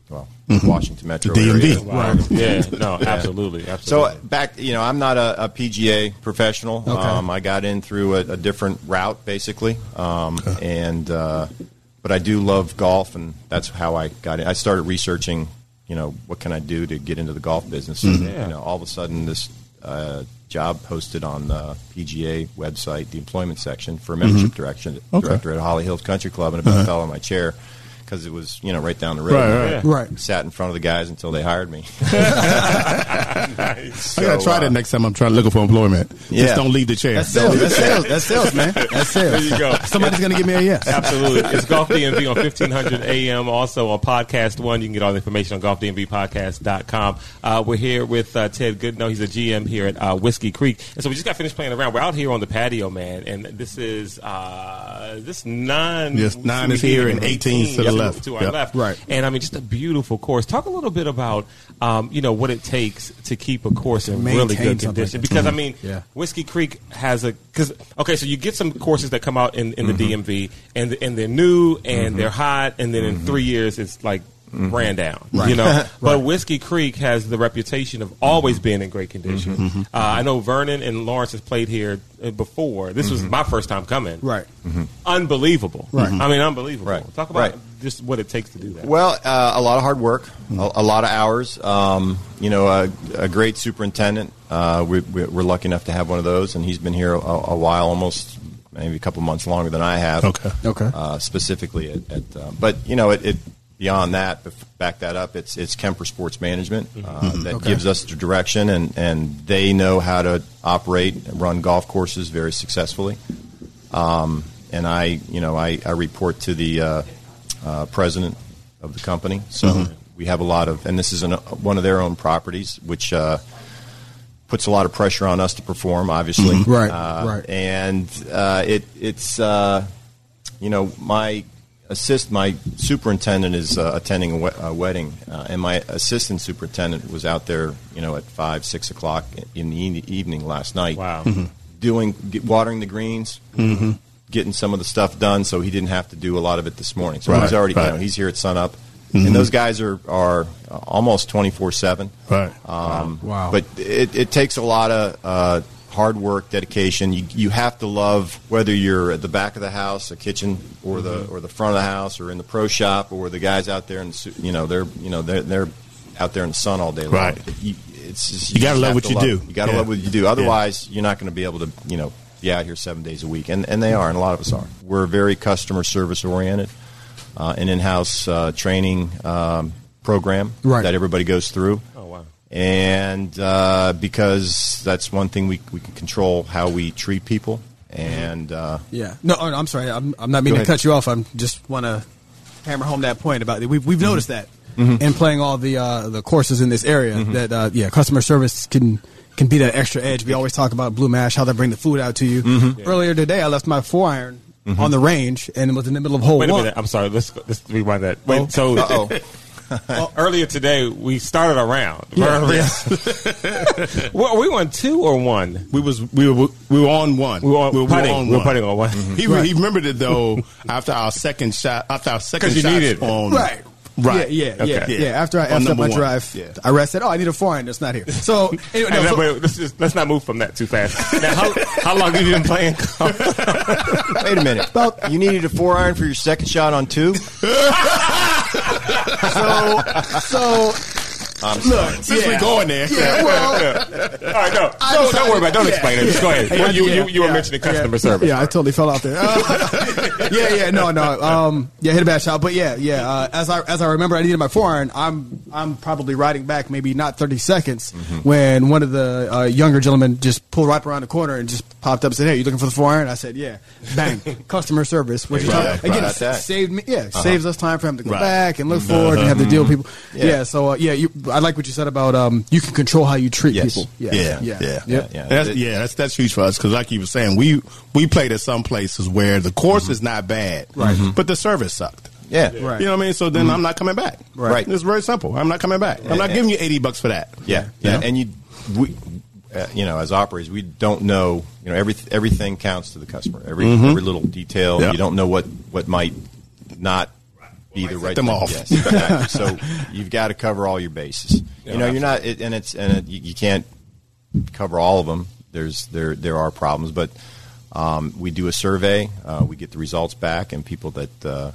well, Washington Metro DMV. area. Wow. Yeah, no, absolutely, So absolutely. uh, back, you know, I'm not a, a PGA professional. Okay. Um, I got in through a, a different route, basically, um, and uh, but I do love golf, and that's how I got it. I started researching, you know, what can I do to get into the golf business. And, Yeah. You know, all of a sudden, this uh, job posted on the PGA website, the employment section for a membership mm-hmm. direction Okay. director at Holly Hills Country Club, and about uh-huh. fell in my chair because it was, you know, right down the road. Right, right. Right. Sat in front of the guys until they hired me. I gotta try uh, that next time I'm trying looking for employment. Yeah. Just don't leave the chair. That's sales. That's sales. That's sales, man. That's sales. There you go. Somebody's gonna give me a yes. Absolutely. It's Golf DMV on 1500 AM. Also on Podcast One. You can get all the information on golfdmvpodcast.com. Uh, we're here with uh, Ted Goodenow. He's a GM here at uh, Whiskey Creek. And so we just got finished playing around. We're out here on the patio, man. And this is uh, this nine. Yes, nine is here and 18's to the Yep, left. To our Yep. left. Right. And I mean, just a beautiful course. Talk a little bit about, um, you know, what it takes to keep a course in really good something like condition. that. Because, I mm-hmm. mean, Yeah. Whiskey Creek has a because okay, so you get some courses that come out in, in the mm-hmm. DMV and and they're new and mm-hmm. they're hot, and then in three years it's like ran down, you know. But Whiskey Creek has the reputation of always being in great condition. Uh, I know Vernon and Lawrence has played here uh, before. This was my first time coming. Right. Unbelievable. Right. I mean, unbelievable. Right. Talk about Right. just what it takes to do that. Well, uh, a lot of hard work, a, a lot of hours. Um, you know, a, a great superintendent. Uh, we, we're lucky enough to have one of those, and he's been here a, a while, almost maybe a couple months longer than I have. Okay. Okay. Uh, specifically at, at uh, but you know, it, it beyond that, back that up, it's it's Kemper Sports Management uh, that Okay. gives us the direction, and and they know how to operate and run golf courses very successfully. Um, and I, you know, I, I report to the uh, uh, president of the company. So we have a lot of, and this is an, one of their own properties, which uh, puts a lot of pressure on us to perform. Obviously, Right, Uh, right. And uh, it, it's, uh, you know, my assist, my superintendent is uh, attending a, we- a wedding, uh, and my assistant superintendent was out there, you know, at five, six o'clock in the e- evening last night Wow. doing get, watering the greens, getting some of the stuff done, so he didn't have to do a lot of it this morning. So Right, he's already, you know, he's here at sunup, and those guys are are uh, almost twenty four seven. Right. Um, Wow. But it, it takes a lot of uh, hard work, dedication. You you have to love whether you're at the back of the house, the kitchen, or the or the front of the house, or in the pro shop, or the guys out there, and you know they're you know they're they're out there in the sun all day long. Right. You, it's just, You gotta just love what to you love do. You got to Yeah. love what you do. Otherwise, you're not going to be able to you know be out here seven days a week, and and they are, and a lot of us are. We're very customer service oriented. Uh, an in-house uh, training um, program Right. that everybody goes through. And uh, because that's one thing we we can control how we treat people, and uh, Yeah. No, oh, no, I'm sorry. I'm, I'm not meaning to cut you off. I'm just want to hammer home that point about it. We've, we've noticed that Mm-hmm. in playing all the uh, the courses in this area that uh, yeah, customer service can can be that extra edge. We always talk about Blue Mash, how they bring the food out to you. Mm-hmm. Earlier today, I left my four iron on the range and it was in the middle of hole Wait a one. minute. I'm sorry. Let's let's rewind that. Wait. Oh. So uh-oh. earlier today we started a round. Yeah. well, we won two or one. We was we were we were on one. We were on putting. on we were one. putting on one. Mm-hmm. He, he remembered it though after our second shot. After our second 'Cause you shot needed on Right. Right. Yeah, yeah, Okay. yeah, yeah. After I On effed up my one. drive, Yeah. I rested. Oh, I need a four iron that's not here. So, anyway, no, Hey, so- wait, let's just let's not move from that too fast. Now, how, how long have you been playing? wait a minute, you needed a four iron for your second shot on two. So so I'm sorry. Since we going there, Yeah, well, All right, no, no, don't worry about. it. Don't explain it. Just go ahead. Well, you, you, you were mentioning customer service. Yeah, I totally fell out there. Uh, yeah, yeah, no, no. Um, yeah, hit a bad shot, but yeah, yeah. Uh, as I as I remember, I needed my forehand. I'm I'm probably riding back, maybe not 30 seconds, when one of the uh, younger gentlemen just pulled right around the corner and just popped up and said, "Hey, you looking for the forehand?" I said, "Yeah." Bang, customer service. Which Right, again right. saved me. Yeah, uh-huh. saves us time for him to go Right. back and look mm-hmm. for it and have to deal with people. Mm-hmm. Yeah. Yeah. so uh, yeah, you, I like what you said about um, you can control how you treat Yes. people. Yeah, yeah, yeah, yeah. Yep. Yeah. That's, yeah, that's that's huge for us because, like you were saying, we we played at some places where the course mm-hmm. is not bad, right? But the service sucked. Yeah. Right. You know what I mean? So then I'm not coming back. Right. It's very simple. I'm not coming back. I'm not giving you 80 bucks for that. Yeah, You yeah, know? and you, we, uh, you know, as operators, we don't know. You know, every everything counts to the customer. Every every little detail. Yeah. You don't know what what might not be the right them thing. off. Yes, exactly. so you've got to cover all your bases. Yeah, you know, you're not, it, and it's and it, you, you can't cover all of them. There's there there are problems, but um, we do a survey. Uh, we get the results back, and people that. Uh,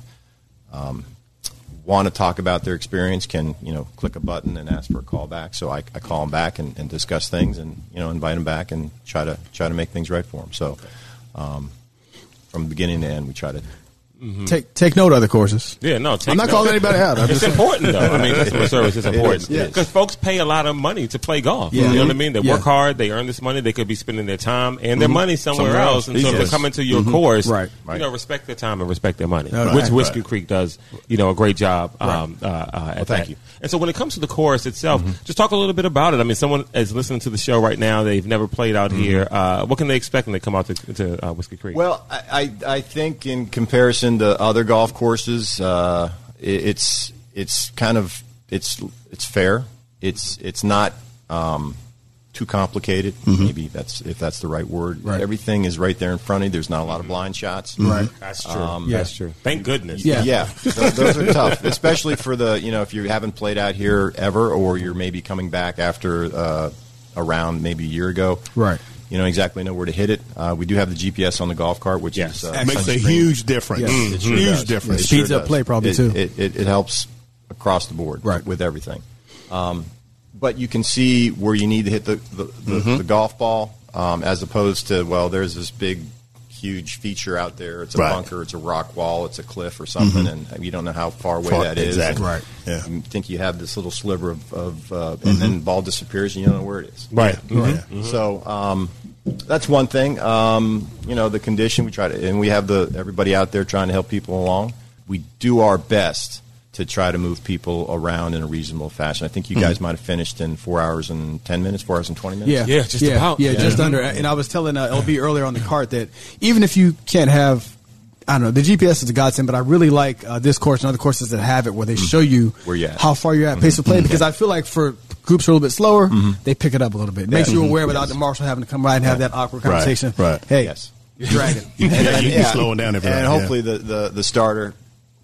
want to talk about their experience can you know click a button and ask for a call back. So I, I call them back and, and discuss things and you know invite them back and try to try to make things right for them. So um, from beginning to end, we try to. Take take note of the courses. Yeah, no. Take I'm not note. calling anybody out. I'm It's just important though. I mean, customer service is important is, it is. because folks pay a lot of money to play golf. Yeah. You know what I mean? They Yeah. work hard. They earn this money. They could be spending their time and their money somewhere, Somewhere else. else. And so, if they're coming to your course, Right. You know, respect their time and respect their money, Right. which Whiskey Right. Creek does. You know, a great job. Um, uh, uh, at thank that. you. And so, when it comes to the course itself, just talk a little bit about it. I mean, someone is listening to the show right now. They've never played out here. Uh, what can they expect when they come out to, to uh, Whiskey Creek? Well, I, I I think in comparison to other golf courses, uh, it, it's it's kind of it's it's fair. It's it's not um, too complicated. Maybe that's if that's the right word. Right. Everything is right there in front of you. There's not a lot of blind shots. Right. that's true. Um, that's true. Thank goodness. Yeah. Yeah, those, those are tough, especially for the you know if you haven't played out here ever, or you're maybe coming back after uh, a round maybe a year ago. Right. You know exactly know where to hit it. Uh, we do have the GPS on the golf cart, which Yes. is uh, It makes a huge difference. Yes. It sure huge does. difference. It Speeds sure up does. play probably, It- too. It, it, it helps across the board Right. with everything. Um, but you can see where you need to hit the the, the, the golf ball, um, as opposed to well, there's this big, huge feature out there. It's a Right. bunker, it's a rock wall, it's a cliff or something, and you don't know how far away Far- that is. exactly. Right. Yeah. You think you have this little sliver of, of uh, and then the ball disappears and you don't know where it is. Right. Right. So um, that's one thing. Um, you know, the condition we try to, and we have the everybody out there trying to help people along. We do our best to try to move people around in a reasonable fashion. I think you guys might have finished in four hours and ten minutes, four hours and twenty minutes. Yeah, Yeah, just yeah, about. Yeah, Yeah. just under. And I was telling uh, LB earlier on the cart that even if you can't have, I don't know, the GPS is a godsend, but I really like uh, this course and other courses that have it where they show you Mm-hmm. Where you how far you're at pace of play. Because I feel like for groups who are a little bit slower, they pick it up a little bit. It makes you aware without the marshal having to come by and have that awkward conversation. right. Hey, Yes. you're dragging. Yeah, you- you're slowing down every and round, yeah. hopefully the, the the starter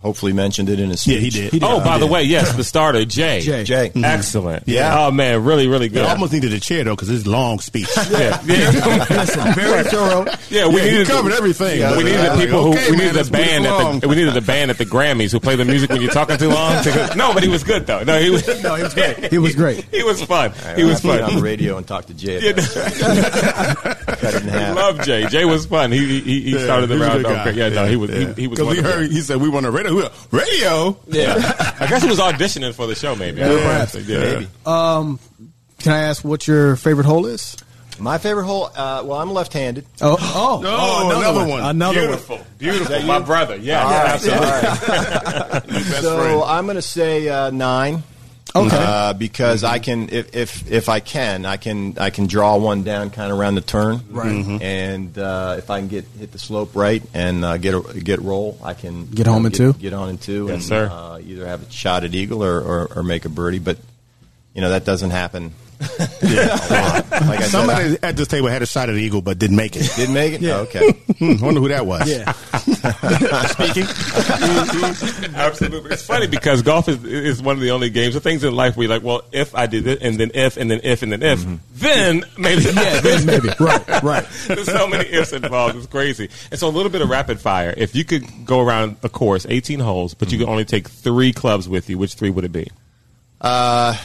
hopefully mentioned it in his speech. Yeah, speech. he did. Oh, by the way, yes, the starter, Jay. Jay. Jay. Mm-hmm. Mm-hmm. Excellent. Yeah. Oh, man, really, really good. I almost needed a chair though because it's long speech. Yeah. yeah. Listen, very thorough. Yeah, we Yeah, he needed covered everything. We needed the people like, who okay, we man, needed let's the band at the we needed the band at the Grammys who play the music when you're talking too long. To, no, but he was good though. No, he was. No, he was great. He was great. he was fun. He I was put it on the radio and talked to Jay. Yeah, About it. Cut it in I love Jay. Jay was fun. He he, he started the he's round. good guy. Yeah, no, he was he, he was. 'Cause we heard he said we want a radio. We radio. Yeah, I guess he was auditioning for the show. Maybe. I don't perhaps. Yeah. Maybe. Can I ask what your favorite hole is? My favorite hole. Uh, well, I'm left-handed. Oh, oh, Oh, another one. Another Beautiful, beautiful. My brother. Yeah, absolutely. so I'm going to say uh, nine. One. Okay. Uh, because I can, if, if if I can, I can I can draw one down kind of around the turn, Right. And uh, if I can get hit the slope right and uh, get a get roll, I can Get home in get, two? Get on in two, Yes, and sir. Uh, either have a shot at eagle or, or, or make a birdie. But you know that doesn't happen. a lot. Like I said, Somebody at this table had a shot at the eagle but didn't make it. Didn't make it. Yeah. Okay. Hmm, wonder who that was. yeah. Speaking. Absolutely, it's funny because golf is is one of the only games, the things in life where you're like, well, if I did it, and then if, and then if, and then if, then maybe, Yeah, then maybe. Right, right. There's so many ifs involved. It's crazy. And so a little bit of rapid fire. If you could go around a course, 18 holes, but you could only take three clubs with you, which three would it be? Uh,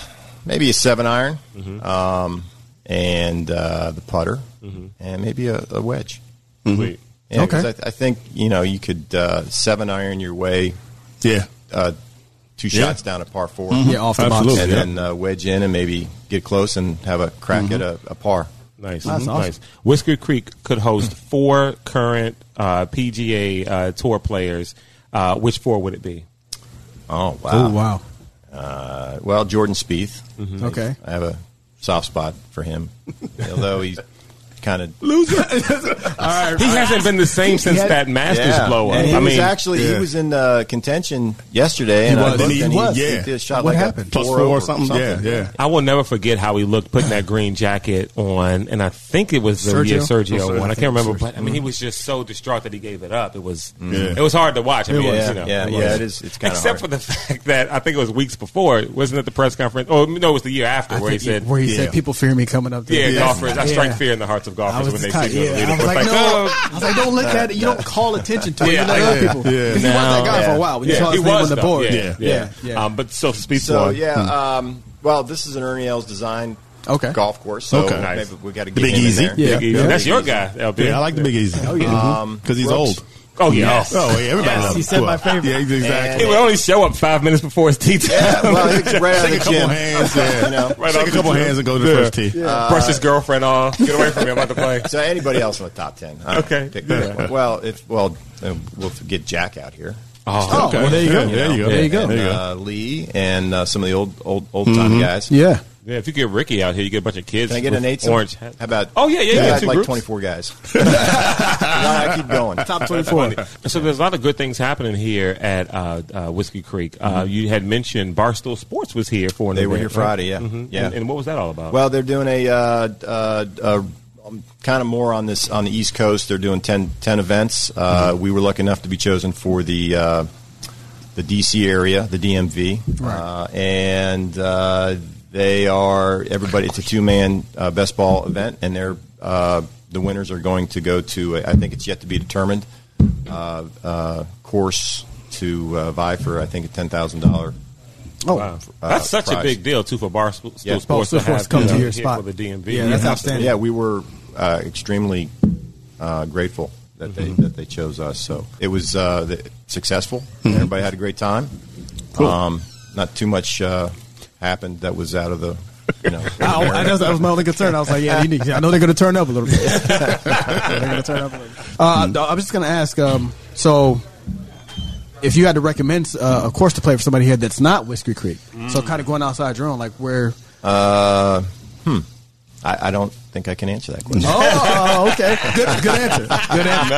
maybe a seven iron, um, and uh, the putter, and maybe a, a wedge. Sweet. Yeah, Okay. 'cause I, I think you know you could uh, seven iron your way Yeah. uh, two Yeah. shots down at par 4 Yeah, off the box. And yeah. then uh, wedge in and maybe get close and have a crack at a, a par. Nice, That's Mhm. awesome. nice. Whiskey Creek could host four current uh, PGA uh, Tour players. Uh, which four would it be? Oh wow! Oh wow. Uh, well, Jordan Spieth. Okay. I have a soft spot for him, although he's kind of loser. He hasn't been the same since had- that Masters blow up. And he I was mean, actually yeah. he was in uh, contention yesterday, and I was. looked He and was. Yeah. did a shot What like happened? Plus four four or something. Yeah, yeah. I will never forget how he looked putting that green jacket on, and I think it was the year Sergio? Sergio Sergio. one. I can't remember, Sergio. but I mean, he was just so distraught that he gave it up. It was, Yeah. it was hard to watch. I mean, yeah, you know, yeah, it yeah, it is. It's kind of Except for the fact that I think it was weeks before, wasn't it the press conference? Oh no, it was the year after where he said, where he said people fear me coming up. To "Yeah, golfers, I strike fear in the hearts of I golfers was when they just kind see of, you on the yeah. I was like, It's no. oh. I was like, don't let that. You don't call attention to it. Yeah, you let I other people. Yeah. Because he was that guy Yeah. for a while. When you saw he his name on the though. board. Yeah, yeah, yeah. Um, but so Spieth So one. yeah, um, well, this is an Ernie Els design Okay. golf course, so Okay. Nice. maybe we got to The get Big him in Easy? there. Yeah. Big Easy. Yeah. That's your guy, LB. Yeah, I like the Big Easy. Oh yeah. because he's Brooks. old. Oh yeah. Oh, yeah, everybody Yes, loves he said my favorite. Yeah, exactly. He would only show up five minutes before his tee time. Yeah, well, it's right Shake a couple gym. hands, yeah. You know? Right Shake a couple hands and go to the Yeah. first tee. Brush his girlfriend off. Get away from me. I'm about to play. So anybody else in the top ten? I Okay. pick Yeah. one. Well, if well, uh, we'll get Jack out here. Oh, well, there you go. Yeah, there you go. There you go. And, There you go. Uh, Lee and uh, some of the old old old time guys. Yeah. Yeah, if you get Rickie out here, you get a bunch of kids. Can I get with an eight? Orange. hat. How about? Oh, yeah, yeah, I yeah, got two like groups. twenty four guys. Why I keep going? Top 24. So there's a lot of good things happening here at uh, uh, Whiskey Creek. Uh, You had mentioned Barstool Sports was here for an They were here right? Friday, yeah. Mhm. Yeah. And, and what was that all about? Well, they're doing a uh, uh, uh, um, kind of more on this on the East Coast. They're doing 10, 10 events. Uh, We were lucky enough to be chosen for the uh, the DC area, the DMV, Right. uh, and uh, they are everybody. It's a two man uh, best ball event, and they're uh, the winners are going to go to. I think it's yet to be determined. Uh, uh, course to uh, vie for I think a ten thousand dollar Oh, Wow. uh, That's such a big deal too for Barstool Yeah. Sports Barstool to have Sports come you to your here spot. for the DMV. Yeah, that's outstanding. Yeah, we were uh, extremely uh, grateful that they that they chose us. So it was uh, the, successful. Everybody had a great time. Um, not too much uh, happened that was out of the you know. I, I, that was my only concern. I was like, yeah, you need, I know they're going to turn up a little bit. they're going to turn up a little bit. Uh, no, I'm just going to ask. Um, so, if you had to recommend uh, a course to play for somebody here that's not Whiskey Creek, so kind of going outside your own, like where? Uh, hmm. I, I don't think I can answer that question. Oh, okay, good, good answer. Good answer.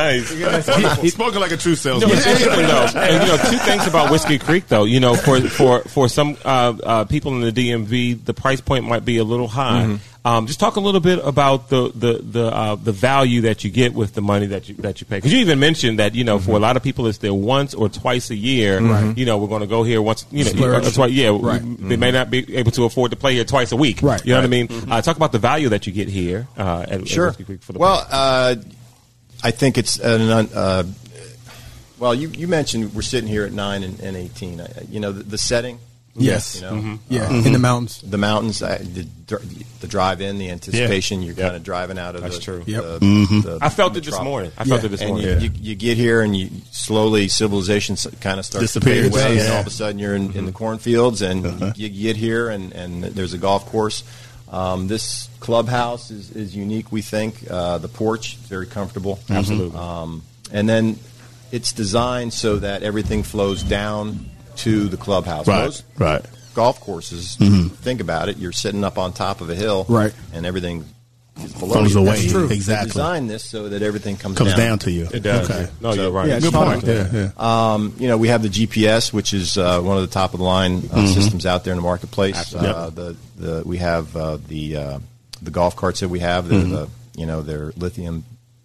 Nice. He's spoken like a true salesman. but seriously though, and you know, two things about Whiskey Creek though. You know, for for for some uh, uh, people in the DMV, the price point might be a little high. Um, just talk a little bit about the the the uh, the value that you get with the money that you that you pay. Because you even mentioned that you know, for a lot of people, it's there once or twice a year. You know, we're going to go here once. You know, twice. Yeah, Right. they may not be able to afford to play here twice a week. Right. You know what I mean? Uh, talk about the value that you get here uh, at, at Sure. Whiskey Creek for the well, uh, I think it's an. Uh, well, you, you mentioned we're sitting here at nine and, and eighteen. I, you know the, the setting. Yes. You know, Yeah, in the mountains. the mountains, uh, the, the drive-in, the anticipation. You're kind of driving out of That's the. true. Yep. the- Mm-hmm. the- I felt the it this trop- morning. I felt it this And morning. you, you, you get here and you slowly civilization kind of starts to Disappears. fade away, and all of a sudden you're in, in the cornfields, and Uh-huh. you, you get here and, and there's a golf course. Um, this clubhouse is, is unique, we think. Uh, the porch very comfortable, Absolutely. um, and then it's designed so that everything flows down to the clubhouse. Right, Most right. golf courses, think about it. You're sitting up on top of a hill, Right. and everything is below Comes you. away. That's true. Exactly. They designed this so that everything comes, Comes down to you. It does. Okay. No, So- you're right. Yeah, Good Smart. point. Yeah, yeah. Um, you know, we have the GPS, which is uh, one of the top of the line uh, systems out there in the marketplace. Absolutely. Uh, the the we have uh, the uh, the golf carts that we have. They're the you know they're lithium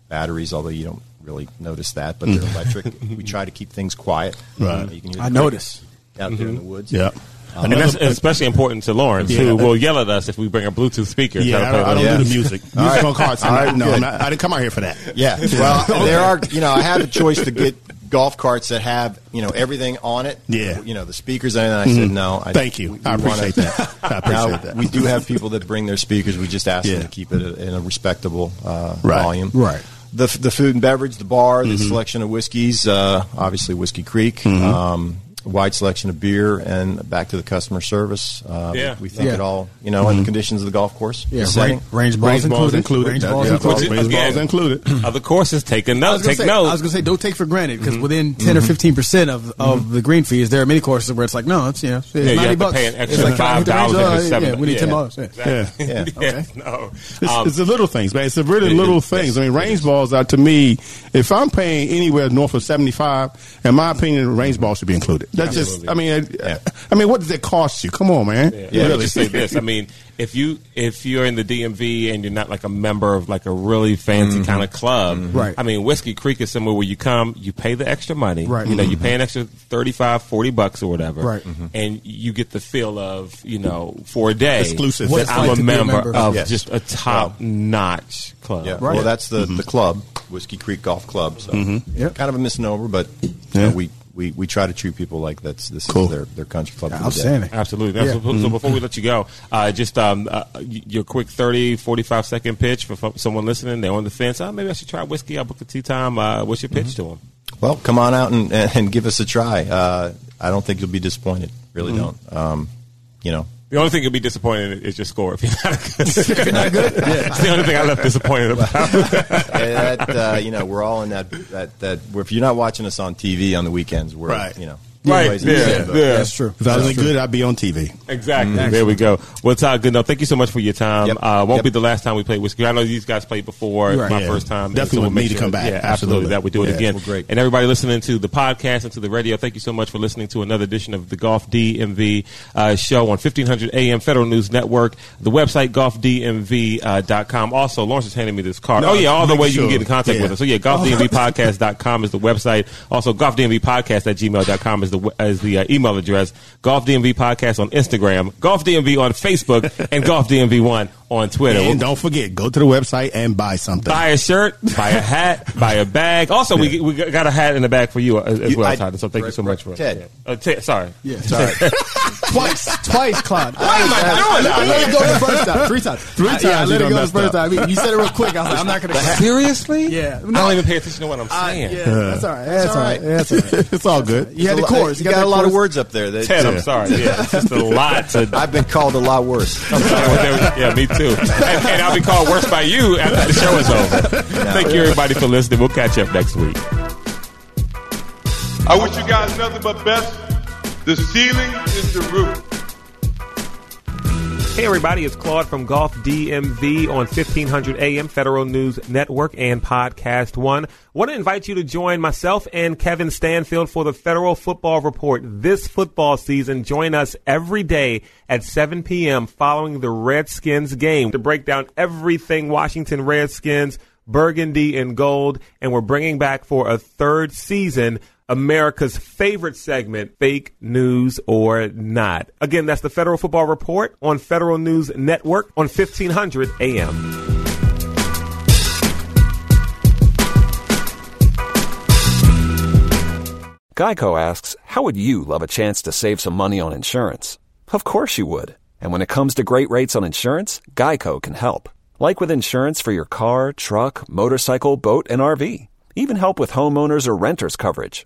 batteries, although you don't really notice that, but they're mm. electric. we try to keep things quiet. Right. You can hear I the notice. crickets out there in the mm-hmm. woods. Yeah. Uh, and that's especially important to Lawrence, who will yell at us if we bring a Bluetooth speaker. Yeah, Try to I play don't, I don't with- Yeah. do the music. Music right. on cards. All right, no, good. I'm not, I didn't come out here for that. Yeah. Well, there are. You know, I had the choice to get golf carts that have you know everything on it. Yeah. you know the speakers. And I said mm-hmm. no. I, Thank you. I appreciate wanna- that. I appreciate now, that. We do have people that bring their speakers. We just ask Yeah. them to keep it in a respectable uh, Right. volume. Right. The, the food and beverage, the bar, Mm-hmm. the selection of whiskeys, uh, obviously Whiskey Creek, um, wide selection of beer, and back to the customer service. Uh, Yeah. we think Yeah. it all, you know, and the conditions of the golf course. Yeah, the setting. range, range balls Range balls included. Range balls yeah, included. range balls Again. included. Other courses, take a I was note. Take say, note. I was going to say, don't take for granted because within 10 or 15 percent of, of the green fees, there are many courses where it's like, no, it's you know, it's Yeah, you 90 have to pay an It's extra like, can I hit the $5 range? Uh, seven- Yeah, we need yeah. 10 bucks. Yeah. Yeah. Yeah. yeah, no. It's, Um, it's the little things, man. It's the really little it- things. I mean, range balls are to me. If I'm paying anywhere north of seventy five, in my opinion, range balls should be included. That's just. I mean, Yeah. Uh, I mean, what does it cost you? Come on, man. Yeah, Yeah, let me really. say this. I mean, if you if you're in the DMV and you're not like a member of like a really fancy mm-hmm. kind of club, mm-hmm. Right. I mean, Whiskey Creek is somewhere where you come, you pay the extra money, Right. You know, you mm-hmm. pay an extra 35, 40 bucks or whatever, Right. And you get the feel of you know for a day Exclusive. that What I'm like a to be a member, member. of Yes. just a top notch club. Yeah, Right. well, that's the, Mm-hmm. the club, Whiskey Creek Golf Club. So Yep. kind of a misnomer, but you Yeah. know, we, we, we try to treat people like that's this Cool. is their, their country club. for the day. Outstanding. Absolutely. Yeah. So, so before we let you go, uh, just um, uh, your quick 30, 45 second pitch for fo- someone listening. They're on the fence. Oh, maybe I should try whiskey. I'll book the tee time. Uh, what's your pitch to them? Well, come on out and, and give us a try. Uh, I don't think you'll be disappointed. Really don't. Um, you know, The only thing you'll be disappointed in is your score if you're not good. if you're not good. It's the only thing I left disappointed about. That, uh, you know, we're all in that that that. If you're not watching us on TV on the weekends, we're Right. you know, Right, ways yeah, yeah. That's true. If I was good, I'd be on TV. Exactly. There we go. Well, Todd Goodenough, thank you so much for your time. Yep. Uh, won't Yep. be the last time we play whiskey. I know these guys played before. Right. My Yeah. first time. Definitely we'll would make need to come back. Yeah, absolutely. Absolutely. That we do it Yeah. again. Well, great. And everybody listening to the podcast and to the radio, thank you so much for listening to another edition of the Golf DMV uh, show on 1500 AM Federal News Network. The website golfdmv.com. Also, Lawrence is handing me this card. No, oh yeah, all the make ways you can get in contact with us. So yeah, golfdmvpodcast.com is the website. Also, golfdmvpodcast at gmail.com is the is the uh, email address. Golf DMV Podcast on Instagram, Golf DMV on Facebook, and Golf DMV One on Twitter. And don't forget, go to the website and buy something. Buy a shirt, buy a hat, buy a bag. Also, we we got a hat in the bag for you as, as You- well, I- Todd. So thank you so much for Ted. Yeah. Uh, Ted, sorry. Yeah. Sorry. twice, twice, Claude. What am I doing I let it go the first time, three times, three times Yeah, I let it go the first up. time. I mean, you said it real quick. I was like, I'm not going to. Seriously? Yeah. I don't even pay attention to what I'm Uh, saying. yeah, that's all right. That's all right. right. That's all right. it's all good. You had the It's chorus. You got, a lot of words up there. Ted, I'm sorry. Yeah, it's just a lot to. I've been called a lot worse. yeah, me too. And, and I'll be called worse by you after the show is over. Thank you, everybody, for listening. We'll catch up next week. I wish you guys nothing but best. The ceiling is the roof. Hey everybody, it's Claude from Golf DMV on 1500 AM Federal News Network and Podcast One. Want to invite you to join myself and Kevin Stanfield for the Federal Football Report this football season. Join us every day at 7 p.m. following the Redskins game to break down everything Washington Redskins, burgundy and gold, and we're bringing back for a third season America's favorite segment, Fake News or Not. Again, that's the Federal Football Report on Federal News Network on 1500 AM. Geico asks, How would you love a chance to save some money on insurance? Of course you would. And when it comes to great rates on insurance, Geico can help. Like with insurance for your car, truck, motorcycle, boat, and RV. Even help with homeowners or renters coverage.